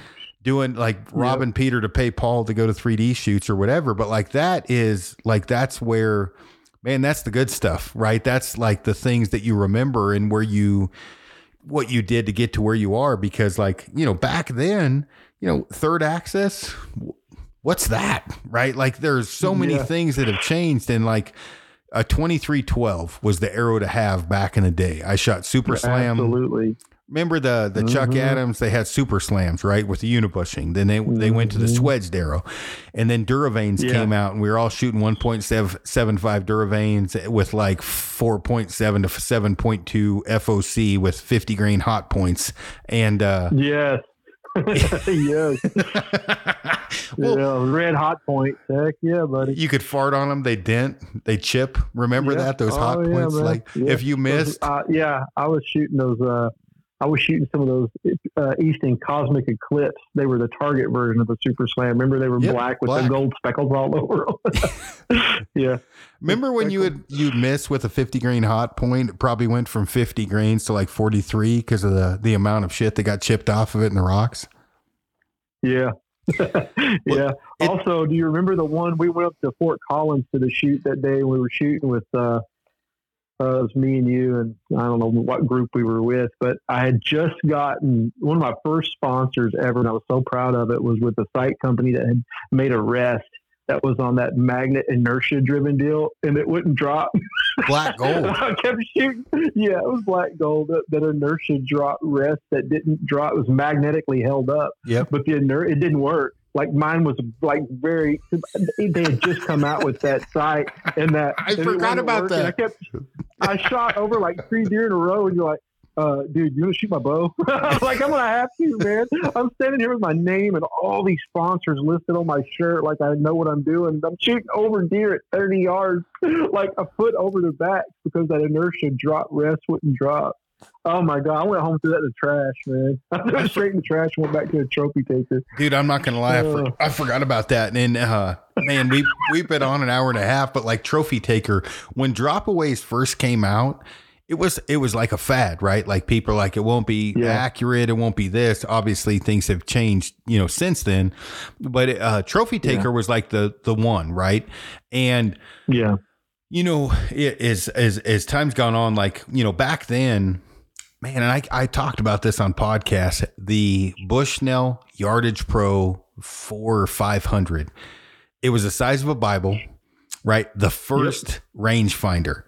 doing like robbing Peter to pay Paul to go to 3D shoots or whatever. But like that is like that's where, man, that's the good stuff, right? That's like the things that you remember and where you what you did to get to where you are because like you know back then you know third access what's that right like there's so many Yeah. things that have changed and like a 2312 was the arrow to have back in the day i shot super slam Absolutely. Remember the the chuck Mhm. adams they had super slams right with the unibushing then they they went to the Mhm. Darrow, and then duravanes Yeah. came out and we were all shooting 1.75 duravanes with like 4.7 to 7.2 foc with 50 grain hot points and uh Yes. (laughs) yes. (laughs) well, yeah. Red hot point. Heck yeah, buddy. you could fart on them they dent they chip remember Yeah. that those hot Oh, yeah, points man. like if you missed Uh, yeah, I was shooting those. Uh, I was shooting some of those uh, Easton Cosmic Eclipse. They were the target version of the Super Slam. Remember, they were Yep, black with black. the gold speckles all over them. (laughs) (laughs) yeah, Remember when you would you'd miss with a 50 grain hot point? It probably went from 50 grains to like 43 because of the the amount of shit that got chipped off of it in the rocks. yeah, (laughs) yeah. it- also, do you remember the one we went up to Fort Collins to the shoot that day? We were shooting with. Uh, uh, it was me and you, and I don't know what group we were with, but I had just gotten one of my first sponsors ever, and I was so proud of it. Was with a sight company that had made a rest that was on that magnet inertia driven deal, and it wouldn't drop. Black (laughs) gold. I kept shooting. Yeah, it was black gold. That, that inertia drop rest that didn't drop it was magnetically held up. Yep. But the iner- it didn't work. Like mine was like very. They had just come out with that sight and that. I and forgot about that. I kept. I shot over like three deer in a row, and you're like, uh, dude, you want to shoot my bow? I'm (laughs) like, I'm gonna have to, man. I'm standing here with my name and all these sponsors listed on my shirt, like I know what I'm doing. I'm shooting over deer at 30 yards, (laughs) like a foot over their backs because that inertia drop rest wouldn't drop. Oh my god! I went home threw that in the trash, man. (laughs) I threw it straight in the trash. and Went back to a trophy taker. Dude, I'm not gonna lie, I, for, Uh. I forgot about that. And uh, man, we we've been on an hour and a half, but like Trophy Taker, when dropaways first came out, it was it was like a fad, right? Like people like it won't be Yeah. accurate, it won't be this. Obviously, things have changed, you know, since then. But uh, Trophy Taker was like the the one, right? And Yeah, you know, it, as as as time's gone on, like you know, back then, man, and I I talked about this on podcast. The Bushnell Yardage Pro four or five hundred. It was the size of a Bible, right? The first rangefinder.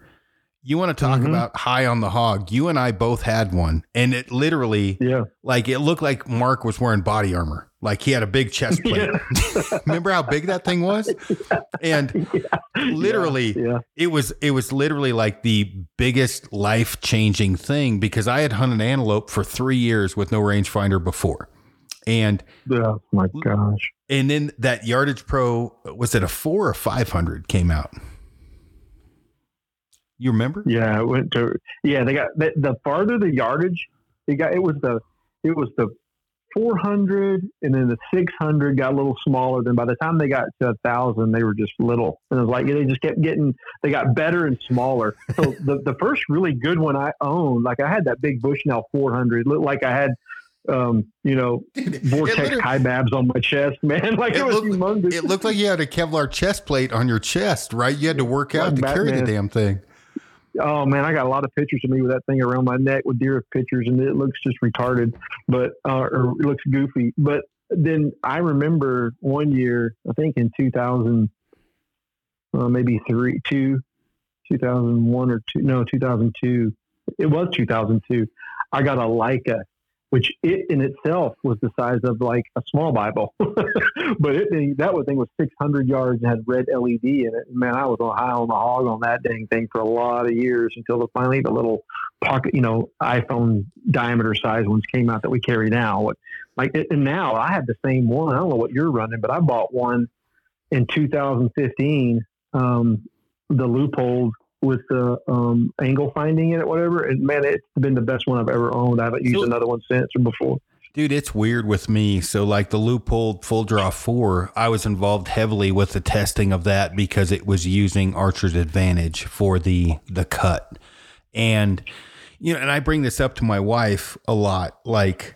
You want to talk Mhm. about high on the hog? You and I both had one, and it literally, yeah, like, it looked like Mark was wearing body armor. Like he had a big chest (laughs) plate. (laughs) Remember how big that thing was? (laughs) And literally yeah. it was it was literally like the biggest life changing thing because I had hunted antelope for three years with no rangefinder before, and yeah. Oh my gosh. and then that yardage pro was it a four or five hundred came out. You remember? Yeah, it went to yeah. They got the, the farther the yardage, they got it was the it was the 400 and then the 600 got a little smaller. Then by the time they got to a thousand, they were just little. And it was like they just kept getting they got better and smaller. So (laughs) the the first really good one I owned, like I had that big Bushnell 400, looked like I had. Um, you know, (laughs) vortex high babs on my chest, (laughs) man. Like it, It was looked- humongous. It looked like you had a Kevlar chest plate on your chest, right? You had to work out Like to carry the damn thing. Oh man, I got a lot of pictures of me with that thing around my neck with deer pictures, and it looks just retarded, but uh, or it looks goofy. But then I remember one year, I think in two thousand, uh, maybe three, two, two thousand one or two, no, two thousand two. It was two thousand two. I got a Leica, which it in itself was the size of like a small Bible, (laughs) but it that thing was six hundred yards and had red LED in it. Man, I was on high on the hog on that dang thing for a lot of years until finally the little pocket, you know, iPhone diameter size ones came out that we carry now. Like and now I have the same one. I don't know what you're running, but I bought one in 2015. Um, the Leupold with the um, angle finding in it, whatever. And man, it's been the best one I've ever owned. I haven't used So- another one since or before. Dude, it's weird with me. So, like the Leupold full draw four, I was involved heavily with the testing of that because it was using Archer's Advantage for the the cut, and you know, and I bring this up to my wife a lot. Like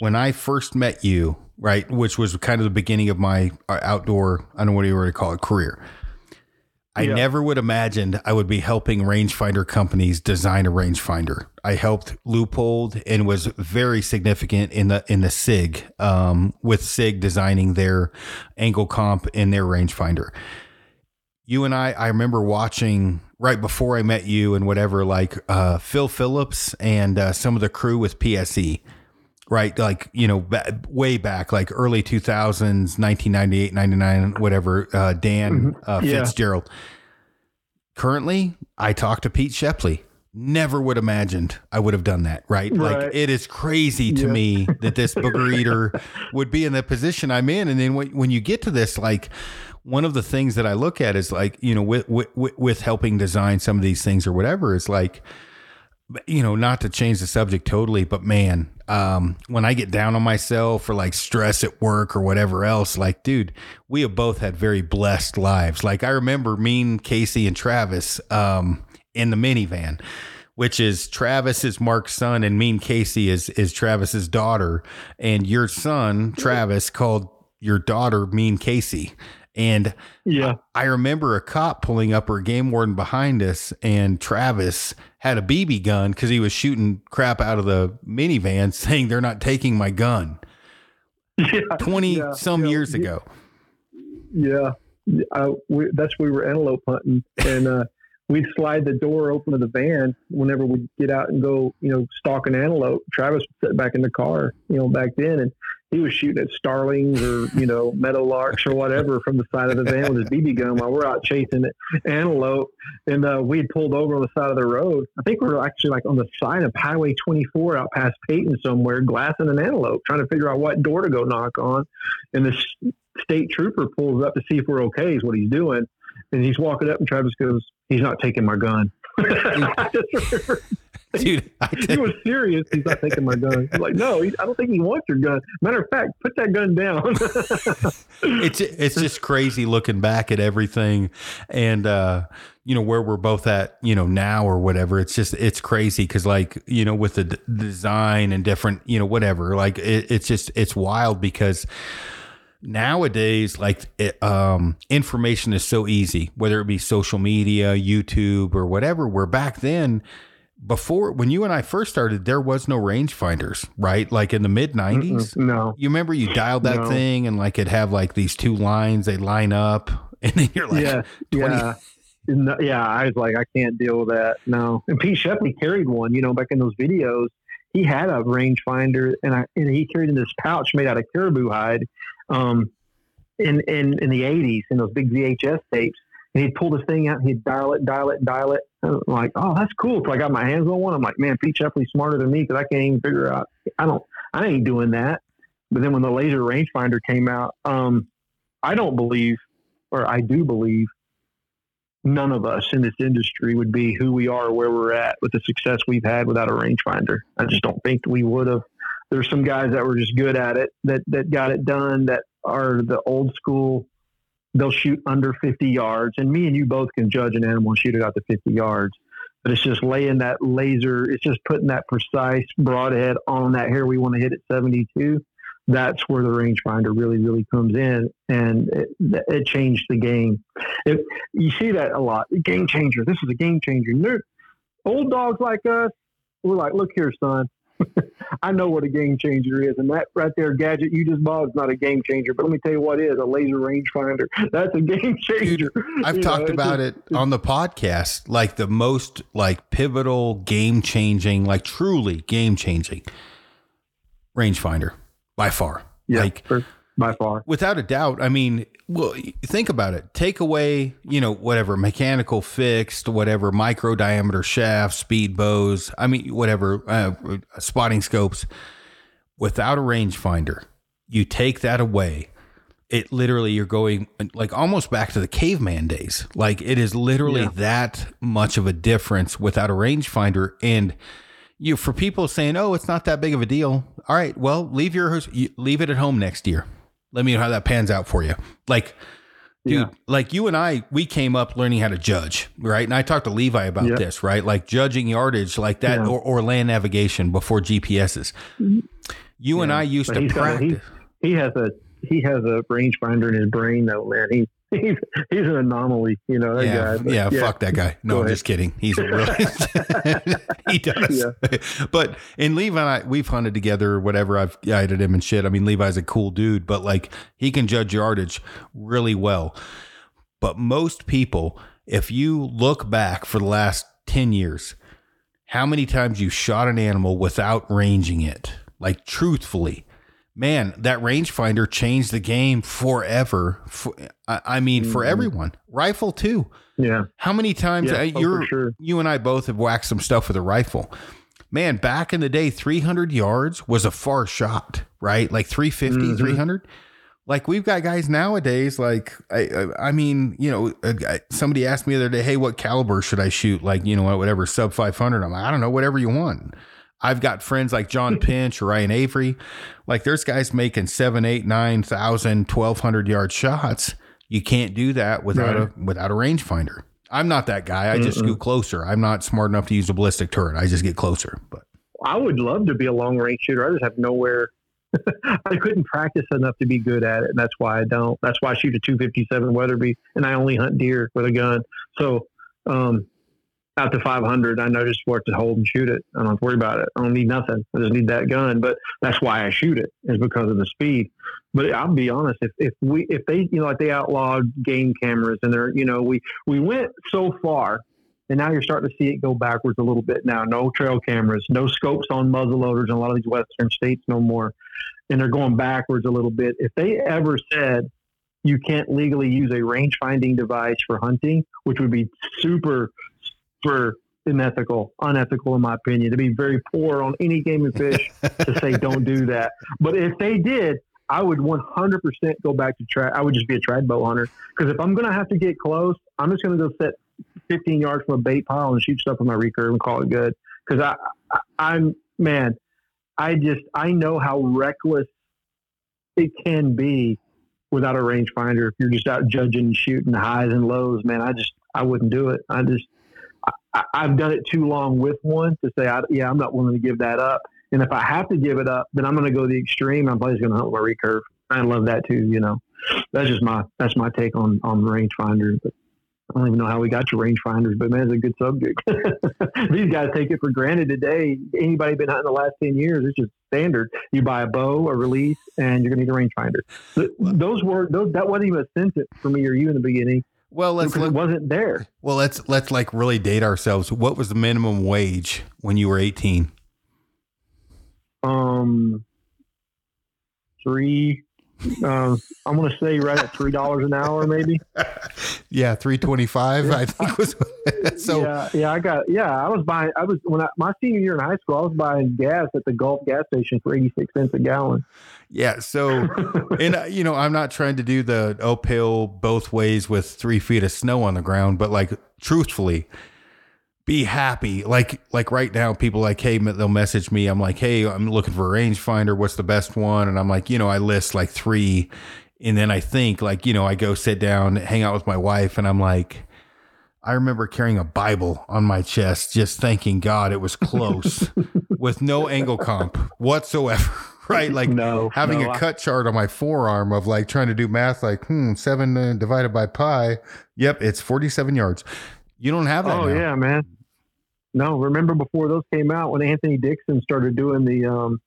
when I first met you, right, which was kind of the beginning of my uh, outdoor, I don't know what you were to call it, career. I Yeah. never would imagined I would be helping rangefinder companies design a rangefinder. I helped Leupold and was very significant in the in the Sig um, with Sig designing their angle comp in their rangefinder. You and I, I remember watching right before I met you and whatever, like uh, Phil Phillips and uh, some of the crew with PSE right? Like, you know, ba- way back, like early 2000s, 1998, 99, whatever, uh, Dan uh, Yeah. Fitzgerald. Currently, I talked to Pete Shepley. Never would imagined I would have done that, right? Like it is crazy to Yeah. me (laughs) that this booger eater would be in the position I'm in. And then when, when you get to this, like one of the things that I look at is like, you know, with, with, with helping design some of these things or whatever, is like, you know, not to change the subject totally, but man, um, when I get down on myself or like stress at work or whatever else, like, dude, we have both had very blessed lives. Like, I remember me and Casey and Travis um, in the minivan, which is Travis is Mark's son, and me and Casey is is Travis's daughter, and your son Travis called your daughter Mean Casey, and Yeah. I remember a cop pulling up or a game warden behind us, and Travis had a BB gun because he was shooting crap out of the minivan, (laughs) saying they're not taking my gun. (laughs) Yeah. Twenty Yeah. some Yeah. years ago. Yeah. uh, we, that's we were antelope hunting, and uh, (laughs) we'd slide the door open of the van whenever we'd get out and go, you know, stalk an antelope. Travis would sit back in the car, you know, back then, and he was shooting at starlings or you know meadowlarks or whatever from the side of the van with his BB gun while we're out chasing antelope. And uh, we had pulled over on the side of the road. I think we were actually like on the side of Highway 24 out past Peyton somewhere, glassing an antelope, trying to figure out what door to go knock on. And this state trooper pulls up to see if we're okay. Is what he's doing. And he's walking up, and Travis goes, "He's not taking my gun." (laughs) (laughs) I Dude, he was serious. He's not taking my gun. I'm like, no, he, I don't think he wants your gun. Matter of fact, put that gun down. (laughs) it's it's just crazy looking back at everything, and uh, you know where we're both at, you know now or whatever. It's just it's crazy because like you know with the d- design and different you know whatever. Like it, it's just it's wild because nowadays like it, um, information is so easy whether it be social media youtube or whatever where back then before when you and I first started, there was no rangefinders, right? Like in the mid '90s. No, you remember you dialed that no. thing and like it'd have like these two lines, they line up, (laughs) and then you're like, yeah, 20- yeah. No, yeah, I was like, I can't deal with that. No, and Pete Shepley carried one. You know, back in those videos, he had a rangefinder, and I and he carried in this pouch made out of caribou hide, um, in in in the '80s in those big VHS tapes. And he'd pull this thing out, he'd dial it, dial it, dial it, I'm like, oh, that's cool. So I got my hands on one. I'm like, man, Pete Shepley's smarter than me because I can't even figure out. I don't. I ain't doing that. But then when the laser rangefinder came out, um, I don't believe, or I do believe, none of us in this industry would be who we are, where we're at, with the success we've had without a rangefinder. I just don't think we would have. There's some guys that were just good at it, that that got it done, that are the old school they'll shoot under 50 yards. And me and you both can judge an animal and shoot it out to 50 yards. But it's just laying that laser, it's just putting that precise broadhead on that hair we want to hit at 72. That's where the rangefinder really, really comes in, and it, it changed the game. It, you see that a lot. Game changer. This is a game changer. Old dogs like us, we're like, look here, son. (laughs) I know what a game changer is, and that right there gadget you just bought is not a game changer. But let me tell you what is a laser rangefinder. (laughs) That's a game changer. I've you talked know, about just, it on the podcast, like the most like pivotal, game changing, like truly game changing rangefinder by far. Yeah, like by far, without a doubt. I mean, well, think about it. Take away, you know, whatever mechanical fixed, whatever micro diameter shafts, speed bows. I mean, whatever uh, spotting scopes. Without a rangefinder, you take that away. It literally, you're going like almost back to the caveman days. Like it is literally yeah. that much of a difference without a rangefinder. And you, for people saying, "Oh, it's not that big of a deal." All right, well, leave your leave it at home next year let me know how that pans out for you. Like, dude, yeah. like you and I, we came up learning how to judge, right? And I talked to Levi about this, right? Like judging yardage like that yeah. or, or, land navigation before GPSs. Mm-hmm. You yeah. and I used but to practice. He, he has a he has a rangefinder in his brain though, man. He (laughs) he's he's an anomaly, you know. yeah, guy, yeah, yeah, fuck that guy. No, I'm just kidding. He's a really (laughs) (laughs) he does. Yeah. But in Levi and I, we've hunted together, whatever. I've guided him and shit. I mean, Levi's a cool dude, but like he can judge yardage really well. But most people, if you look back for the last ten years, how many times you shot an animal without ranging it, like truthfully man, that rangefinder changed the game forever. For, I, mean, for mm-hmm. everyone. Rifle too. Yeah. How many times yeah, uh, oh, you're sure. you and I both have whacked some stuff with a rifle. Man, back in the day, 300 yards was a far shot, right? Like 350, mm-hmm. 300. Like we've got guys nowadays, like I, I mean, you know, somebody asked me the other day, "Hey, what caliber should I shoot?" Like, you know, whatever sub 500. I'm like, I don't know, whatever you want. I've got friends like John Pinch or Ryan Avery. Like there's guys making seven, eight, nine thousand, twelve hundred yard shots. You can't do that without right. a without a rangefinder. I'm not that guy. I just Mm-mm. scoot closer. I'm not smart enough to use a ballistic turret. I just get closer. But I would love to be a long range shooter. I just have nowhere. (laughs) I couldn't practice enough to be good at it, and that's why I don't. That's why I shoot a 257 Weatherby, and I only hunt deer with a gun. So um, out to 500, I know just where to hold and shoot it. I don't have to worry about it. I don't need nothing. I just need that gun. But that's why I shoot it is because of the speed. But I'll be honest, if, if we if they you know like they outlawed game cameras and they're you know we we went so far and now you're starting to see it go backwards a little bit now. No trail cameras, no scopes on muzzle loaders in a lot of these western states no more, and they're going backwards a little bit. If they ever said you can't legally use a range finding device for hunting, which would be super for unethical, unethical in my opinion, to be very poor on any game and fish to say (laughs) don't do that. But if they did, I would 100% go back to trad. I would just be a trad bow hunter because if I'm going to have to get close, I'm just going to go set 15 yards from a bait pile and shoot stuff with my recurve and call it good. Because I, I, I'm man, I just I know how reckless it can be without a rangefinder. If you're just out judging, and shooting highs and lows, man, I just I wouldn't do it. I just I, have done it too long with one to say, I, yeah, I'm not willing to give that up. And if I have to give it up, then I'm going to go the extreme. I'm probably going to hunt my recurve. I love that too. You know, that's just my that's my take on on rangefinder. But I don't even know how we got to rangefinders, but man, it's a good subject. (laughs) These guys take it for granted today. Anybody been hunting the last ten years? It's just standard. You buy a bow, a release, and you're going to need a rangefinder. Those were those that wasn't even a sentence for me or you in the beginning. Well, let's look, it wasn't there. Well, let's let's like really date ourselves. What was the minimum wage when you were 18? Um, three. Uh, I'm going to say right at three dollars an hour, maybe. (laughs) yeah, three twenty-five. I think was so. Yeah, yeah, I got. Yeah, I was buying. I was when I, my senior year in high school. I was buying gas at the Gulf gas station for eighty-six cents a gallon. Yeah. So, and uh, you know, I'm not trying to do the uphill both ways with three feet of snow on the ground, but like truthfully, be happy. Like, like right now, people like, hey, they'll message me. I'm like, hey, I'm looking for a rangefinder. What's the best one? And I'm like, you know, I list like three, and then I think like, you know, I go sit down, hang out with my wife, and I'm like. I remember carrying a Bible on my chest, just thanking God it was close (laughs) with no angle comp whatsoever. (laughs) right? Like no, having no, a cut chart on my forearm of like trying to do math, like hmm, seven uh, divided by pi. Yep, it's forty-seven yards. You don't have that. Oh now. yeah, man. No, remember before those came out when Anthony Dixon started doing the um,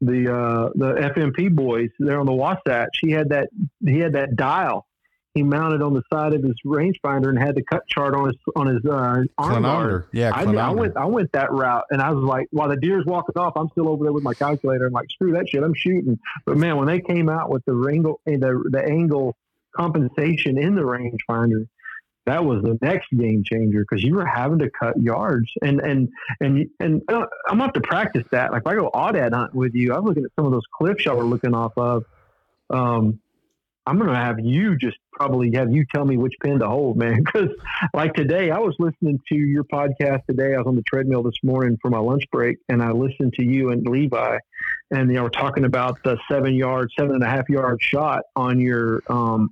the uh, the FMP boys there on the Wasatch. He had that he had that dial he mounted on the side of his rangefinder and had the cut chart on his on his uh, arm guard. Yeah, I, I, went I went that route, and I was like, while the deer's walking off, I'm still over there with my calculator. I'm like, screw that shit, I'm shooting. But man, when they came out with the angle eh, the the angle compensation in the rangefinder, that was the next game changer because you were having to cut yards and and and and uh, I'm about to practice that. Like if I go aoudad hunt with you, I'm looking at some of those cliffs y'all were looking off of. Um, I'm to have you just probably have you tell me which pin to hold, man. (laughs) Because like today, I was listening to your podcast today. I was on the treadmill this morning for my lunch break, and I listened to you and Levi, and you know, we're talking about the seven yard, seven and a half yard shot on your um,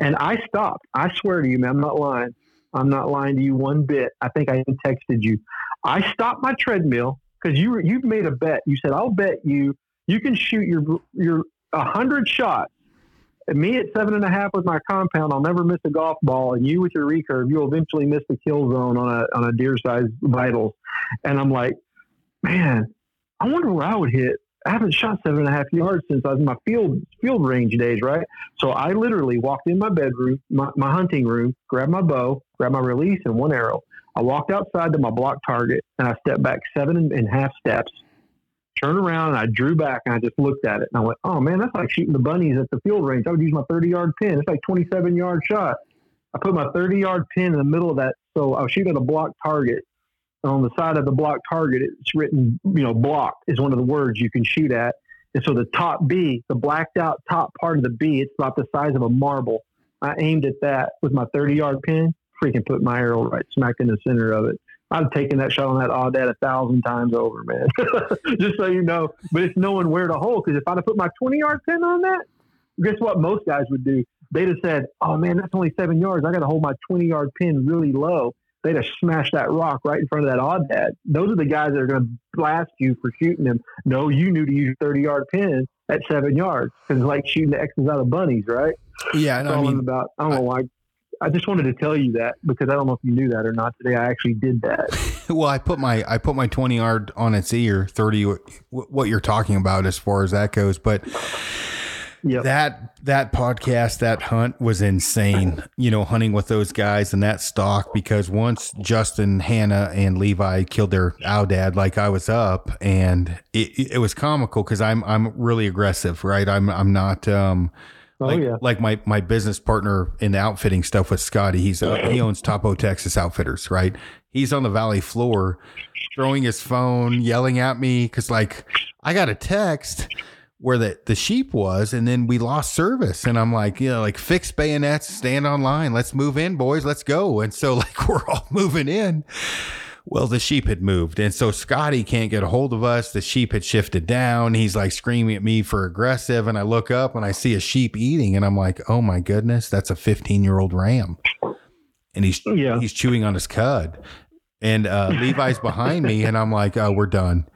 and I stopped. I swear to you, man, I'm not lying. I'm not lying to you one bit. I think I texted you. I stopped my treadmill because you you made a bet. You said I'll bet you you can shoot your your hundred shots me at seven and a half with my compound, I'll never miss a golf ball, and you with your recurve, you'll eventually miss the kill zone on a on a deer sized vitals. And I'm like, man, I wonder where I would hit. I haven't shot seven and a half yards since I was in my field field range days, right? So I literally walked in my bedroom, my, my hunting room, grabbed my bow, grabbed my release, and one arrow. I walked outside to my block target, and I stepped back seven and a half steps turned around and I drew back and I just looked at it and I went, oh man, that's like shooting the bunnies at the field range. I would use my 30 yard pin. It's like 27 yard shot. I put my 30 yard pin in the middle of that. So I was shooting at a block target. On the side of the block target, it's written, you know, block is one of the words you can shoot at. And so the top B, the blacked out top part of the B, it's about the size of a marble. I aimed at that with my 30 yard pin, freaking put my arrow right smack in the center of it. I've taken that shot on that aoudad a thousand times over, man. (laughs) Just so you know. But it's knowing where to hold. Because if I'd have put my 20 yard pin on that, guess what most guys would do? They'd have said, oh, man, that's only seven yards. I got to hold my 20 yard pin really low. They'd have smashed that rock right in front of that aoudad. Those are the guys that are going to blast you for shooting them. No, you knew to use 30 yard pin at seven yards because it's like shooting the X's out of bunnies, right? Yeah. I mean, about, I don't know why I just wanted to tell you that because I don't know if you knew that or not. Today I actually did that. (laughs) well, I put my I put my twenty yard on its ear, thirty. What you're talking about as far as that goes, but Yep. That that podcast, that hunt was insane. You know, hunting with those guys and that stock because once Justin, Hannah, and Levi killed their aoudad, like I was up, and it, it was comical because I'm I'm really aggressive, right? I'm I'm not um oh, like yeah. like my my business partner in the outfitting stuff with Scotty. He's uh, he owns Topo Texas Outfitters, right? He's on the valley floor, throwing his phone, yelling at me because like I got a text where the, the sheep was and then we lost service. And i'm like you know like fix bayonets stand on line let's move in boys let's go. And so (laughs) like we're all moving in. Well the sheep had moved. And so scotty can't get a hold of us. The sheep had shifted down. He's like screaming at me for aggressive. And i look up and i see a sheep eating. And i'm like oh my goodness that's a 15 year old ram. And he's yeah. he's chewing on his cud. And uh, levi's behind me. And i'm like oh we're done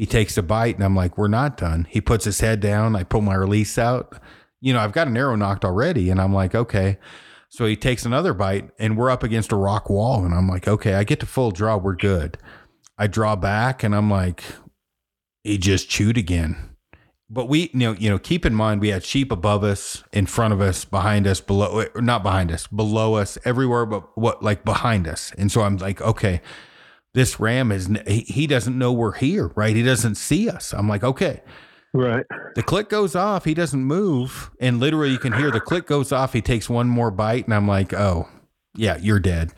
he takes a bite and I'm like, we're not done. He puts his head down. I pull my release out. You know, I've got an arrow nocked already. And I'm like, okay. So he takes another bite and we're up against a rock wall. And I'm like, okay, I get to full draw. We're good. I draw back and I'm like, he just chewed again. But we, you know, you know, keep in mind we had sheep above us, in front of us, behind us, below, eh, not behind us, below us, everywhere, but what, like behind us. And so I'm like, okay, this ram is he, doesn't know we're here, right? He doesn't see us. I'm like, okay. Right. The click goes off, he doesn't move, and literally you can hear the click goes off, he takes one more bite, and I'm like, oh, yeah, you're dead.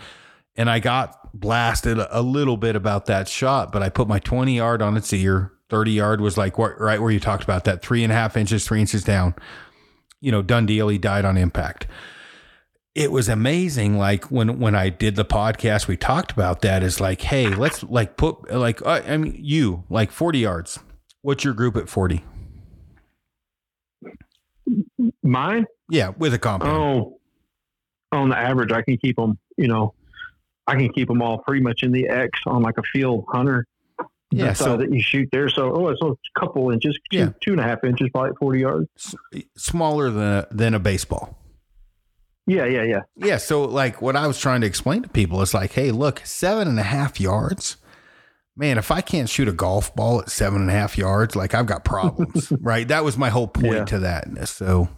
And I got blasted a little bit about that shot, but I put my 20 yard on its ear. 30 yard was like right where you talked about that three and a half inches, three inches down. You know, done deal. He died on impact it was amazing like when when i did the podcast we talked about that is like hey let's like put like uh, i mean you like 40 yards what's your group at 40 mine yeah with a compound oh on the average i can keep them you know i can keep them all pretty much in the x on like a field hunter yeah, so that you shoot there. So, oh, it's a couple inches, two, yeah. two and a half inches, probably forty yards. S- smaller than than a baseball. Yeah, yeah, yeah. Yeah. So, like, what I was trying to explain to people is like, hey, look, seven and a half yards. Man, if I can't shoot a golf ball at seven and a half yards, like I've got problems, (laughs) right? That was my whole point yeah. to that. So,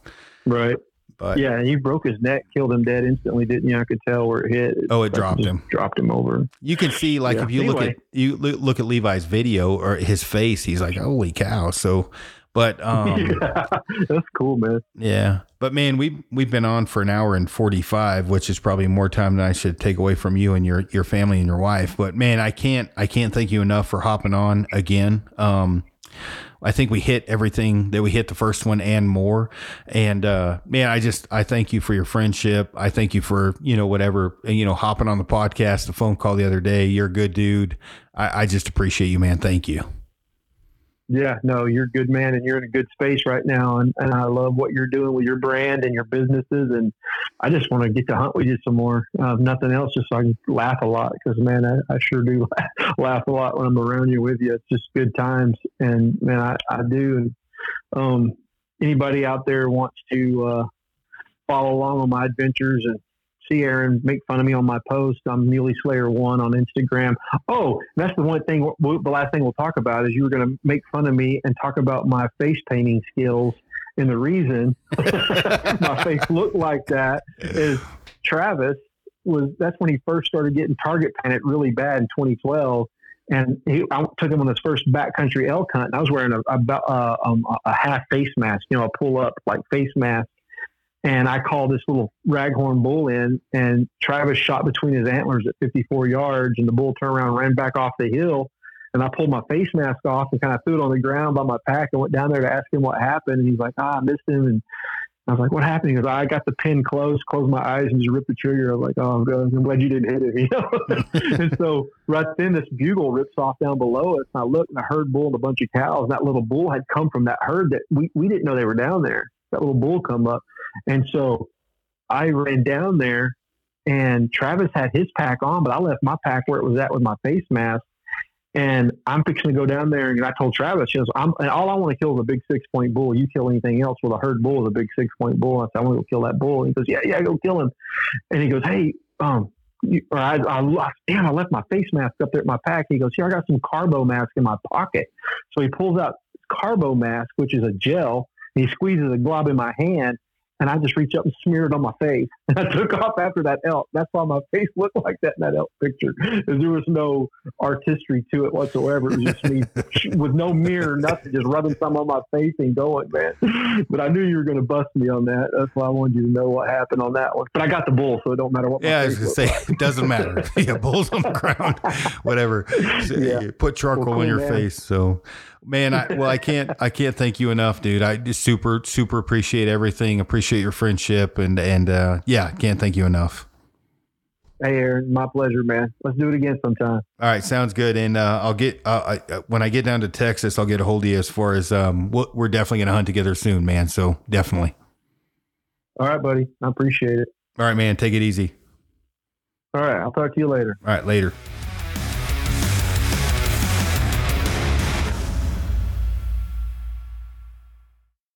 right. But yeah, and you broke his neck, killed him dead instantly, didn't you? I could tell where it hit. oh, it dropped him. Dropped him over. You can see, like, yeah. if you anyway. look at you look at Levi's video or his face, he's like, "Holy cow!" So, but um, (laughs) yeah, that's cool, man. Yeah, but man, we we've been on for an hour and forty five, which is probably more time than I should take away from you and your your family and your wife. But man, I can't I can't thank you enough for hopping on again. Um, I think we hit everything that we hit the first one and more. And uh, man, I just I thank you for your friendship. I thank you for you know whatever you know hopping on the podcast, the phone call the other day. You're a good dude. I, I just appreciate you, man. Thank you. Yeah, no, you're a good man and you're in a good space right now. And, and I love what you're doing with your brand and your businesses. And I just want to get to hunt with you some more. Uh, nothing else, just so I can laugh a lot because, man, I, I, sure do (laughs) laugh a lot when I'm around you with you. It's just good times. And, man, I, I do. And um, anybody out there wants to uh, follow along on my adventures and see Aaron make fun of me on my post. I'm Muley Slayer one on Instagram. Oh, that's the one thing. The last thing we'll talk about is you were going to make fun of me and talk about my face painting skills. And the reason (laughs) my face looked like that is Travis was. That's when he first started getting target panic really bad in 2012. And he, I took him on his first backcountry elk hunt, and I was wearing a, a, uh, um, a half face mask, you know, a pull up like face mask and I called this little raghorn bull in, and Travis shot between his antlers at 54 yards, and the bull turned around and ran back off the hill. And I pulled my face mask off and kind of threw it on the ground by my pack and went down there to ask him what happened. And he's like, ah, I missed him. And I was like, what happened? He goes, I got the pin closed, closed my eyes, and just ripped the trigger. I was like, oh, I'm glad you didn't hit it. (laughs) You know? (laughs) and so right then, this bugle rips off down below us. And I looked and I heard bull and a bunch of cows. And that little bull had come from that herd that we, we didn't know they were down there. That little bull come up. And so I ran down there and Travis had his pack on, but I left my pack where it was at with my face mask. And I'm fixing to go down there, and I told Travis, she goes, I'm, and all I want to kill is a big six point bull. You kill anything else with a herd bull is a big six point bull. I said, I want to go kill that bull. And he goes, Yeah, yeah, go kill him. And he goes, Hey, um, you, or I, I, damn, I left my face mask up there at my pack. He goes, Here, I got some carbo mask in my pocket. So he pulls out carbo mask, which is a gel, and he squeezes a glob in my hand and I just reached up and smeared it on my face. (laughs) And I took off after that elk. That's why my face looked like that in that elk picture. Because there was no artistry to it whatsoever. It was just me (laughs) with no mirror, nothing, just rubbing some on my face and going, man. But I knew you were going to bust me on that. That's why I wanted you to know what happened on that one. But I got the bull, so it don't matter what. Yeah, I was going to say like. it doesn't matter. (laughs) yeah, bull's on the ground, whatever. yeah. Put charcoal well, cool, in your man. face. So man i well i can't i can't thank you enough dude. I just super super appreciate everything. Appreciate your friendship and and uh yeah can't thank you enough. Hey aaron my pleasure man. Let's do it again sometime. All right sounds good. And uh i'll get uh I, uh, when i get down to texas i'll get a hold of you as far as um we're definitely gonna hunt together soon man. So definitely. All right buddy. I appreciate it. All right man. Take it easy. All right i'll talk to you later. All right later